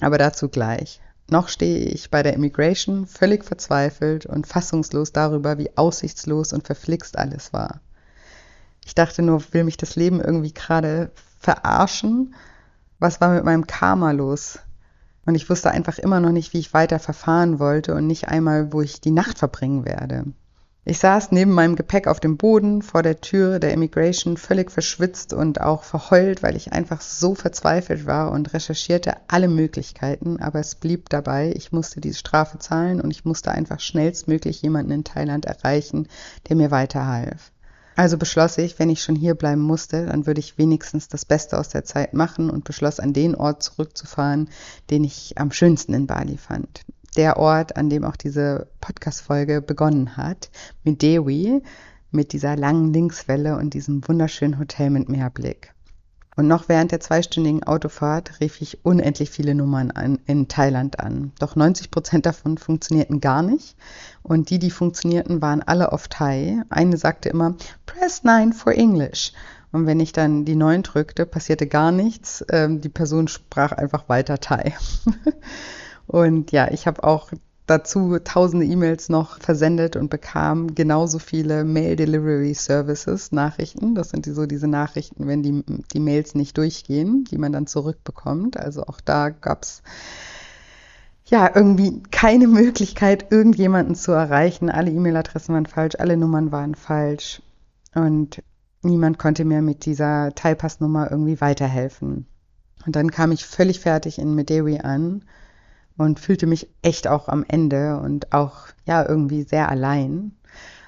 Aber dazu gleich. Noch stehe ich bei der Immigration völlig verzweifelt und fassungslos darüber, wie aussichtslos und verflixt alles war. Ich dachte nur, will mich das Leben irgendwie gerade verarschen? Was war mit meinem Karma los? Und ich wusste einfach immer noch nicht, wie ich weiter verfahren wollte und nicht einmal, wo ich die Nacht verbringen werde. Ich saß neben meinem Gepäck auf dem Boden vor der Tür der Immigration, völlig verschwitzt und auch verheult, weil ich einfach so verzweifelt war und recherchierte alle Möglichkeiten, aber es blieb dabei, ich musste diese Strafe zahlen und ich musste einfach schnellstmöglich jemanden in Thailand erreichen, der mir weiterhalf. Also beschloss ich, wenn ich schon hier bleiben musste, dann würde ich wenigstens das Beste aus der Zeit machen und beschloss, an den Ort zurückzufahren, den ich am schönsten in Bali fand. Der Ort, an dem auch diese Podcast-Folge begonnen hat, mit Dewi, mit dieser langen Linkswelle und diesem wunderschönen Hotel mit Meerblick. Und noch während der zweistündigen Autofahrt rief ich unendlich viele Nummern an, in Thailand an. Doch 90 Prozent davon funktionierten gar nicht. Und die, die funktionierten, waren alle auf Thai. Eine sagte immer, press 9 for English. Und wenn ich dann die 9 drückte, passierte gar nichts. Ähm, die Person sprach einfach weiter Thai. [LAUGHS] Und ja, ich habe auch dazu tausende E-Mails noch versendet und bekam genauso viele Mail Delivery Services Nachrichten. Das sind die, so diese Nachrichten, wenn die, die Mails nicht durchgehen, die man dann zurückbekommt. Also auch da gab es ja irgendwie keine Möglichkeit, irgendjemanden zu erreichen. Alle E-Mail-Adressen waren falsch, alle Nummern waren falsch und niemand konnte mir mit dieser Teilpassnummer irgendwie weiterhelfen. Und dann kam ich völlig fertig in Mederi an und fühlte mich echt auch am Ende und auch ja irgendwie sehr allein.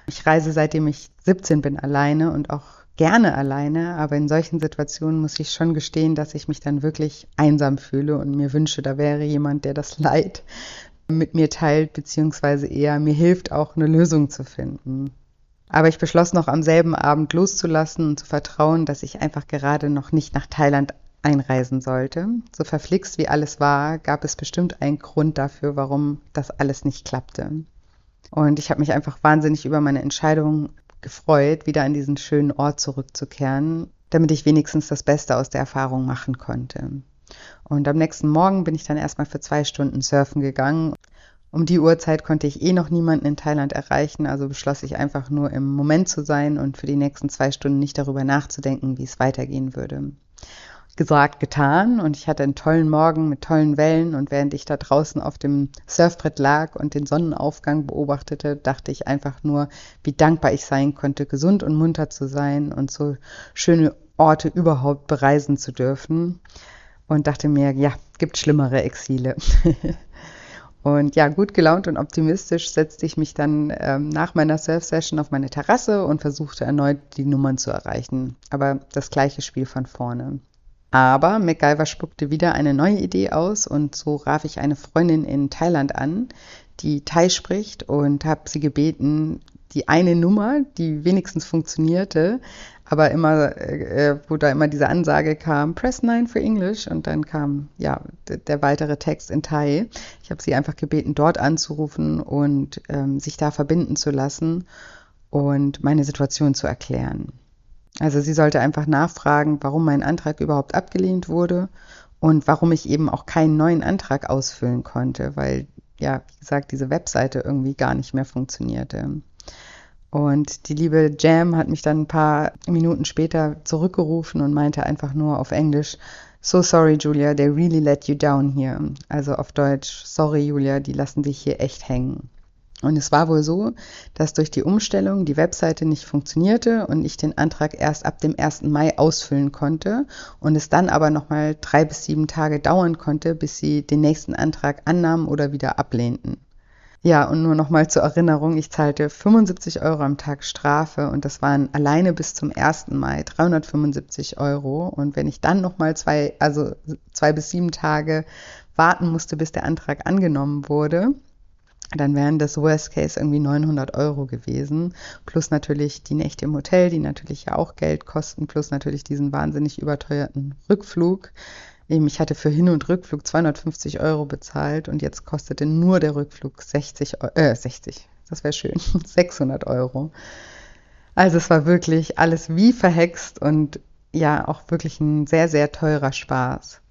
Ich reise seitdem ich 17 bin alleine und auch gerne alleine, aber in solchen Situationen muss ich schon gestehen, dass ich mich dann wirklich einsam fühle und mir wünsche, da wäre jemand, der das Leid mit mir teilt, beziehungsweise eher mir hilft, auch eine Lösung zu finden. Aber ich beschloss noch am selben Abend loszulassen und zu vertrauen, dass ich einfach gerade noch nicht nach Thailand einreisen sollte. So verflixt wie alles war, gab es bestimmt einen Grund dafür, warum das alles nicht klappte. Und ich habe mich einfach wahnsinnig über meine Entscheidung gefreut, wieder an diesen schönen Ort zurückzukehren, damit ich wenigstens das Beste aus der Erfahrung machen konnte. Und am nächsten Morgen bin ich dann erstmal für zwei Stunden surfen gegangen. Um die Uhrzeit konnte ich eh noch niemanden in Thailand erreichen, also beschloss ich einfach nur im Moment zu sein und für die nächsten zwei Stunden nicht darüber nachzudenken, wie es weitergehen würde gesagt, getan und ich hatte einen tollen Morgen mit tollen Wellen und während ich da draußen auf dem Surfbrett lag und den Sonnenaufgang beobachtete, dachte ich einfach nur, wie dankbar ich sein konnte, gesund und munter zu sein und so schöne Orte überhaupt bereisen zu dürfen und dachte mir, ja, gibt schlimmere Exile. [LAUGHS] Und ja, gut gelaunt und optimistisch setzte ich mich dann ähm, nach meiner Surf-Session auf meine Terrasse und versuchte erneut die Nummern zu erreichen. Aber das gleiche Spiel von vorne. Aber MacGyver spuckte wieder eine neue Idee aus und so raf ich eine Freundin in Thailand an, die Thai spricht und habe sie gebeten, die eine Nummer, die wenigstens funktionierte, aber immer, äh, wo da immer diese Ansage kam, press 9 for English und dann kam ja der weitere Text in Thai. Ich habe sie einfach gebeten, dort anzurufen und ähm, sich da verbinden zu lassen und meine Situation zu erklären. Also sie sollte einfach nachfragen, warum mein Antrag überhaupt abgelehnt wurde und warum ich eben auch keinen neuen Antrag ausfüllen konnte, weil ja, wie gesagt, diese Webseite irgendwie gar nicht mehr funktionierte. Und die liebe Jam hat mich dann ein paar Minuten später zurückgerufen und meinte einfach nur auf Englisch, So sorry, Julia, they really let you down here. Also auf Deutsch, sorry, Julia, die lassen dich hier echt hängen. Und es war wohl so, dass durch die Umstellung die Webseite nicht funktionierte und ich den Antrag erst ab dem 1. Mai ausfüllen konnte und es dann aber nochmal drei bis sieben Tage dauern konnte, bis sie den nächsten Antrag annahmen oder wieder ablehnten. Ja, und nur nochmal zur Erinnerung, ich zahlte 75 Euro am Tag Strafe und das waren alleine bis zum 1. Mai 375 Euro. Und wenn ich dann nochmal zwei, also zwei bis sieben Tage warten musste, bis der Antrag angenommen wurde, dann wären das Worst Case irgendwie 900 Euro gewesen, plus natürlich die Nächte im Hotel, die natürlich ja auch Geld kosten, plus natürlich diesen wahnsinnig überteuerten Rückflug. Ich hatte für Hin- und Rückflug 250 Euro bezahlt und jetzt kostete nur der Rückflug 60, äh, 60, das wäre schön, [LAUGHS] 600 Euro. Also es war wirklich alles wie verhext und ja auch wirklich ein sehr, sehr teurer Spaß.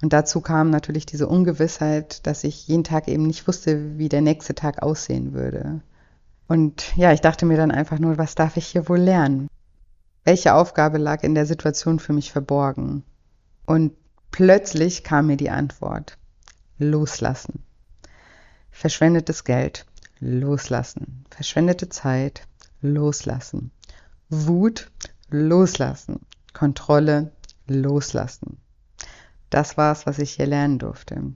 Und dazu kam natürlich diese Ungewissheit, dass ich jeden Tag eben nicht wusste, wie der nächste Tag aussehen würde. Und ja, ich dachte mir dann einfach nur, was darf ich hier wohl lernen? Welche Aufgabe lag in der Situation für mich verborgen? Und plötzlich kam mir die Antwort. Loslassen. Verschwendetes Geld. Loslassen. Verschwendete Zeit. Loslassen. Wut. Loslassen. Kontrolle. Loslassen. Das war es, was ich hier lernen durfte.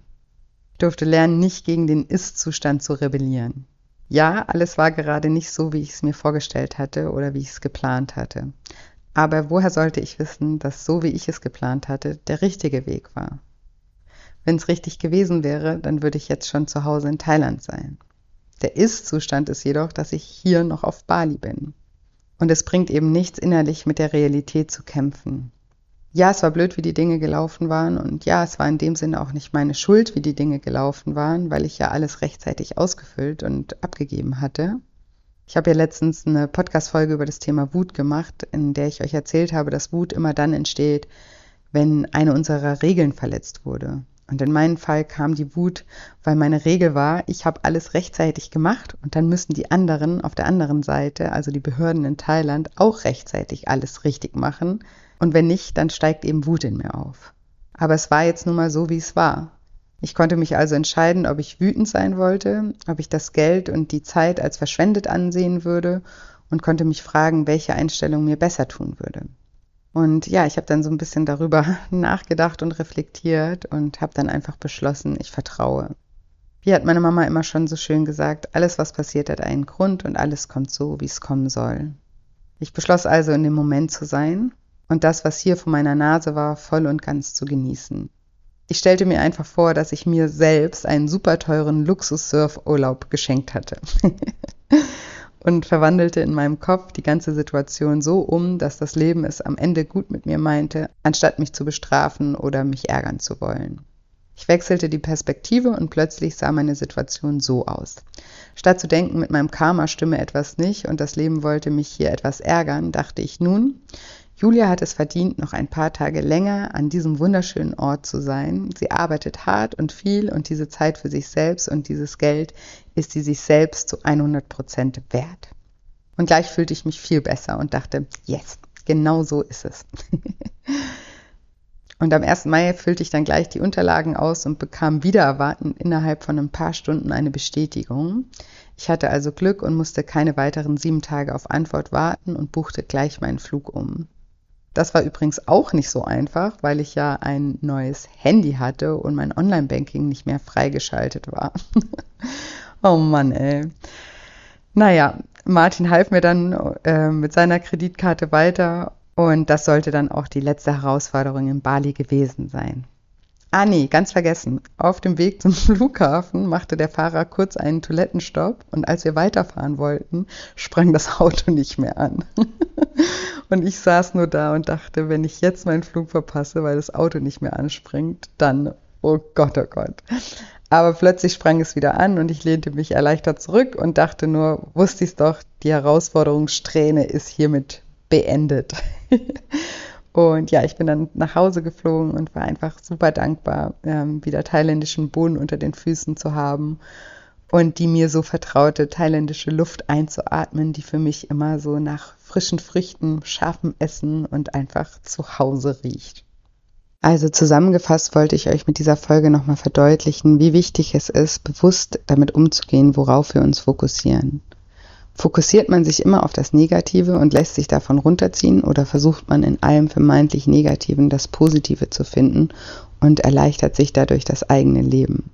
Ich durfte lernen, nicht gegen den Ist-Zustand zu rebellieren. Ja, alles war gerade nicht so, wie ich es mir vorgestellt hatte oder wie ich es geplant hatte. Aber woher sollte ich wissen, dass so, wie ich es geplant hatte, der richtige Weg war? Wenn es richtig gewesen wäre, dann würde ich jetzt schon zu Hause in Thailand sein. Der Ist-Zustand ist jedoch, dass ich hier noch auf Bali bin. Und es bringt eben nichts innerlich mit der Realität zu kämpfen. Ja, es war blöd, wie die Dinge gelaufen waren. Und ja, es war in dem Sinne auch nicht meine Schuld, wie die Dinge gelaufen waren, weil ich ja alles rechtzeitig ausgefüllt und abgegeben hatte. Ich habe ja letztens eine Podcast-Folge über das Thema Wut gemacht, in der ich euch erzählt habe, dass Wut immer dann entsteht, wenn eine unserer Regeln verletzt wurde. Und in meinem Fall kam die Wut, weil meine Regel war, ich habe alles rechtzeitig gemacht und dann müssen die anderen auf der anderen Seite, also die Behörden in Thailand, auch rechtzeitig alles richtig machen. Und wenn nicht, dann steigt eben Wut in mir auf. Aber es war jetzt nun mal so, wie es war. Ich konnte mich also entscheiden, ob ich wütend sein wollte, ob ich das Geld und die Zeit als verschwendet ansehen würde und konnte mich fragen, welche Einstellung mir besser tun würde. Und ja, ich habe dann so ein bisschen darüber [LAUGHS] nachgedacht und reflektiert und habe dann einfach beschlossen, ich vertraue. Wie hat meine Mama immer schon so schön gesagt, alles, was passiert, hat einen Grund und alles kommt so, wie es kommen soll. Ich beschloss also, in dem Moment zu sein und das, was hier vor meiner Nase war, voll und ganz zu genießen. Ich stellte mir einfach vor, dass ich mir selbst einen super teuren Luxus-Surf-Urlaub geschenkt hatte. [LAUGHS] und verwandelte in meinem Kopf die ganze Situation so um, dass das Leben es am Ende gut mit mir meinte, anstatt mich zu bestrafen oder mich ärgern zu wollen. Ich wechselte die Perspektive und plötzlich sah meine Situation so aus. Statt zu denken, mit meinem Karma stimme etwas nicht und das Leben wollte mich hier etwas ärgern, dachte ich nun, Julia hat es verdient, noch ein paar Tage länger an diesem wunderschönen Ort zu sein. Sie arbeitet hart und viel und diese Zeit für sich selbst und dieses Geld ist sie sich selbst zu 100 Prozent wert. Und gleich fühlte ich mich viel besser und dachte, yes, genau so ist es. [LAUGHS] und am 1. Mai füllte ich dann gleich die Unterlagen aus und bekam wieder erwarten innerhalb von ein paar Stunden eine Bestätigung. Ich hatte also Glück und musste keine weiteren sieben Tage auf Antwort warten und buchte gleich meinen Flug um. Das war übrigens auch nicht so einfach, weil ich ja ein neues Handy hatte und mein Online-Banking nicht mehr freigeschaltet war. [LAUGHS] oh Mann, ey. Naja, Martin half mir dann äh, mit seiner Kreditkarte weiter und das sollte dann auch die letzte Herausforderung in Bali gewesen sein. Ah nee, ganz vergessen. Auf dem Weg zum [LAUGHS] Flughafen machte der Fahrer kurz einen Toilettenstopp und als wir weiterfahren wollten, sprang das Auto nicht mehr an. [LAUGHS] und ich saß nur da und dachte, wenn ich jetzt meinen Flug verpasse, weil das Auto nicht mehr anspringt, dann, oh Gott, oh Gott. Aber plötzlich sprang es wieder an und ich lehnte mich erleichtert zurück und dachte nur, wusste ich's doch, die Herausforderungssträhne ist hiermit beendet. [LAUGHS] Und ja, ich bin dann nach Hause geflogen und war einfach super dankbar, ähm, wieder thailändischen Boden unter den Füßen zu haben und die mir so vertraute thailändische Luft einzuatmen, die für mich immer so nach frischen Früchten, scharfem Essen und einfach zu Hause riecht. Also zusammengefasst wollte ich euch mit dieser Folge nochmal verdeutlichen, wie wichtig es ist, bewusst damit umzugehen, worauf wir uns fokussieren. Fokussiert man sich immer auf das Negative und lässt sich davon runterziehen oder versucht man in allem vermeintlich Negativen das Positive zu finden und erleichtert sich dadurch das eigene Leben?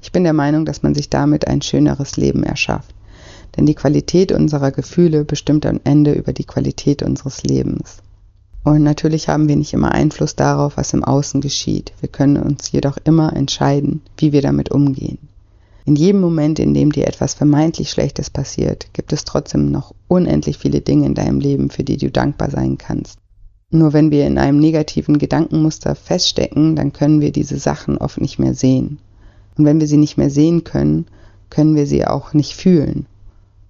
Ich bin der Meinung, dass man sich damit ein schöneres Leben erschafft. Denn die Qualität unserer Gefühle bestimmt am Ende über die Qualität unseres Lebens. Und natürlich haben wir nicht immer Einfluss darauf, was im Außen geschieht. Wir können uns jedoch immer entscheiden, wie wir damit umgehen. In jedem Moment, in dem dir etwas vermeintlich Schlechtes passiert, gibt es trotzdem noch unendlich viele Dinge in deinem Leben, für die du dankbar sein kannst. Nur wenn wir in einem negativen Gedankenmuster feststecken, dann können wir diese Sachen oft nicht mehr sehen. Und wenn wir sie nicht mehr sehen können, können wir sie auch nicht fühlen.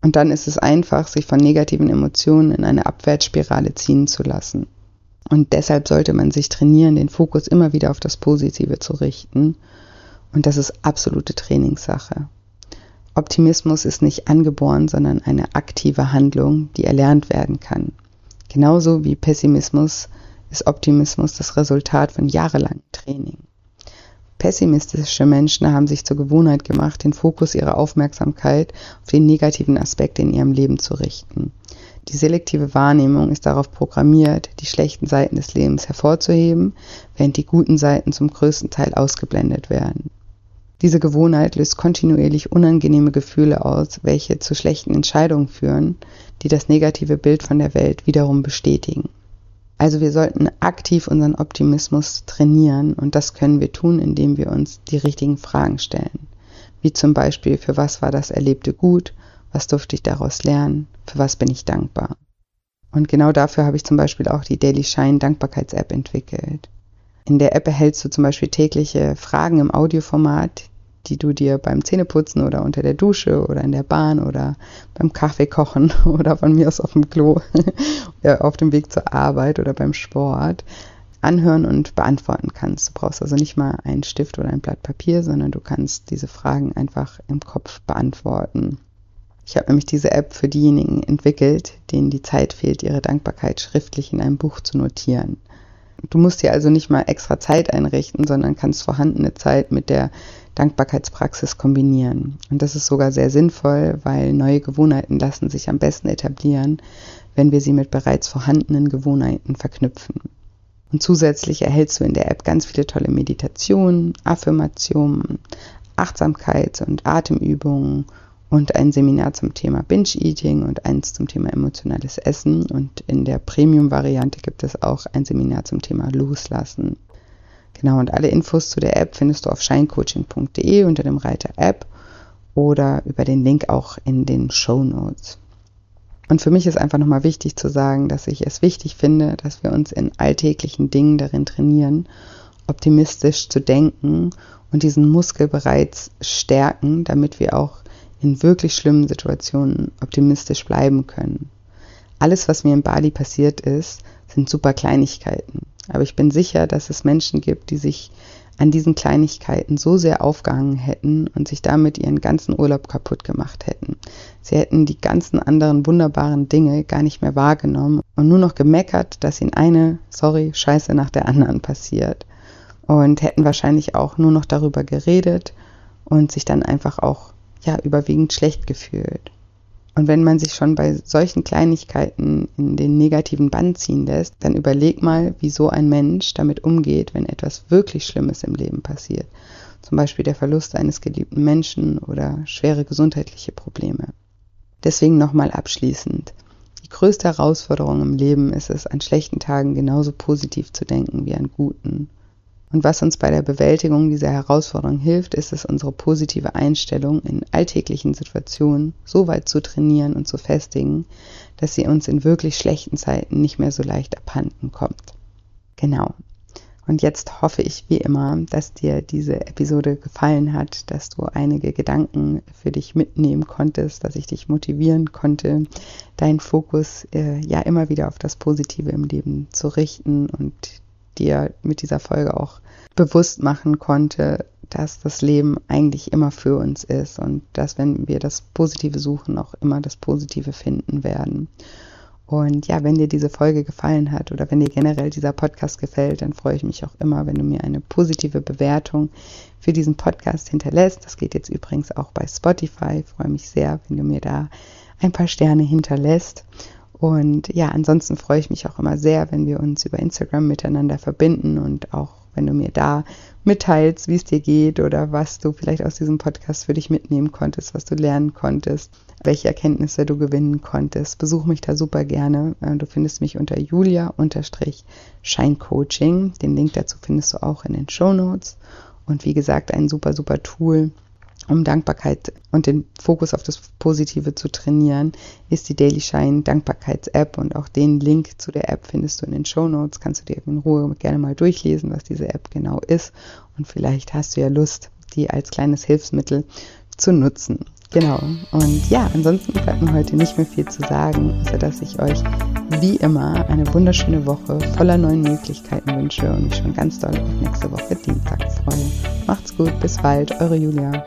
Und dann ist es einfach, sich von negativen Emotionen in eine Abwärtsspirale ziehen zu lassen. Und deshalb sollte man sich trainieren, den Fokus immer wieder auf das Positive zu richten und das ist absolute Trainingssache. Optimismus ist nicht angeboren, sondern eine aktive Handlung, die erlernt werden kann. Genauso wie Pessimismus ist Optimismus das Resultat von jahrelangem Training. Pessimistische Menschen haben sich zur Gewohnheit gemacht, den Fokus ihrer Aufmerksamkeit auf den negativen Aspekt in ihrem Leben zu richten. Die selektive Wahrnehmung ist darauf programmiert, die schlechten Seiten des Lebens hervorzuheben, während die guten Seiten zum größten Teil ausgeblendet werden. Diese Gewohnheit löst kontinuierlich unangenehme Gefühle aus, welche zu schlechten Entscheidungen führen, die das negative Bild von der Welt wiederum bestätigen. Also wir sollten aktiv unseren Optimismus trainieren und das können wir tun, indem wir uns die richtigen Fragen stellen. Wie zum Beispiel, für was war das Erlebte gut? Was durfte ich daraus lernen? Für was bin ich dankbar? Und genau dafür habe ich zum Beispiel auch die Daily Shine Dankbarkeits-App entwickelt. In der App erhältst du zum Beispiel tägliche Fragen im Audioformat, die du dir beim Zähneputzen oder unter der Dusche oder in der Bahn oder beim Kaffee kochen [LAUGHS] oder von mir aus auf dem Klo, [LAUGHS] auf dem Weg zur Arbeit oder beim Sport anhören und beantworten kannst. Du brauchst also nicht mal einen Stift oder ein Blatt Papier, sondern du kannst diese Fragen einfach im Kopf beantworten. Ich habe nämlich diese App für diejenigen entwickelt, denen die Zeit fehlt, ihre Dankbarkeit schriftlich in einem Buch zu notieren. Du musst dir also nicht mal extra Zeit einrichten, sondern kannst vorhandene Zeit mit der Dankbarkeitspraxis kombinieren. Und das ist sogar sehr sinnvoll, weil neue Gewohnheiten lassen sich am besten etablieren, wenn wir sie mit bereits vorhandenen Gewohnheiten verknüpfen. Und zusätzlich erhältst du in der App ganz viele tolle Meditationen, Affirmationen, Achtsamkeits- und Atemübungen und ein Seminar zum Thema Binge-Eating und eins zum Thema emotionales Essen. Und in der Premium-Variante gibt es auch ein Seminar zum Thema Loslassen. Genau, und alle Infos zu der App findest du auf shinecoaching.de unter dem Reiter App oder über den Link auch in den Show Notes. Und für mich ist einfach nochmal wichtig zu sagen, dass ich es wichtig finde, dass wir uns in alltäglichen Dingen darin trainieren, optimistisch zu denken und diesen Muskel bereits stärken, damit wir auch in wirklich schlimmen Situationen optimistisch bleiben können. Alles, was mir in Bali passiert ist, sind super Kleinigkeiten. Aber ich bin sicher, dass es Menschen gibt, die sich an diesen Kleinigkeiten so sehr aufgehangen hätten und sich damit ihren ganzen Urlaub kaputt gemacht hätten. Sie hätten die ganzen anderen wunderbaren Dinge gar nicht mehr wahrgenommen und nur noch gemeckert, dass ihnen eine, sorry, Scheiße nach der anderen passiert. Und hätten wahrscheinlich auch nur noch darüber geredet und sich dann einfach auch ja überwiegend schlecht gefühlt. Und wenn man sich schon bei solchen Kleinigkeiten in den negativen Bann ziehen lässt, dann überleg mal, wie so ein Mensch damit umgeht, wenn etwas wirklich Schlimmes im Leben passiert. Zum Beispiel der Verlust eines geliebten Menschen oder schwere gesundheitliche Probleme. Deswegen nochmal abschließend. Die größte Herausforderung im Leben ist es, an schlechten Tagen genauso positiv zu denken wie an guten. Und was uns bei der Bewältigung dieser Herausforderung hilft, ist es, unsere positive Einstellung in alltäglichen Situationen so weit zu trainieren und zu festigen, dass sie uns in wirklich schlechten Zeiten nicht mehr so leicht abhanden kommt. Genau. Und jetzt hoffe ich wie immer, dass dir diese Episode gefallen hat, dass du einige Gedanken für dich mitnehmen konntest, dass ich dich motivieren konnte, deinen Fokus äh, ja immer wieder auf das Positive im Leben zu richten und dir mit dieser Folge auch bewusst machen konnte, dass das Leben eigentlich immer für uns ist und dass, wenn wir das Positive suchen, auch immer das Positive finden werden. Und ja, wenn dir diese Folge gefallen hat oder wenn dir generell dieser Podcast gefällt, dann freue ich mich auch immer, wenn du mir eine positive Bewertung für diesen Podcast hinterlässt. Das geht jetzt übrigens auch bei Spotify. Ich freue mich sehr, wenn du mir da ein paar Sterne hinterlässt. Und ja, ansonsten freue ich mich auch immer sehr, wenn wir uns über Instagram miteinander verbinden und auch wenn du mir da mitteilst, wie es dir geht oder was du vielleicht aus diesem Podcast für dich mitnehmen konntest, was du lernen konntest, welche Erkenntnisse du gewinnen konntest. Besuch mich da super gerne. Äh, du findest mich unter julia-scheincoaching. Den Link dazu findest du auch in den Show Notes. Und wie gesagt, ein super, super Tool, um Dankbarkeit und den Fokus auf das Positive zu trainieren, ist die Daily Shine Dankbarkeits-App und auch den Link zu der App findest du in den Show Notes. Kannst du dir in Ruhe gerne mal durchlesen, was diese App genau ist und vielleicht hast du ja Lust, die als kleines Hilfsmittel zu nutzen. Genau. Und ja, ansonsten bleibt mir heute nicht mehr viel zu sagen, außer dass ich euch wie immer eine wunderschöne Woche voller neuen Möglichkeiten wünsche und mich schon ganz doll auf nächste Woche Dienstag freue. Macht's gut, bis bald, eure Julia.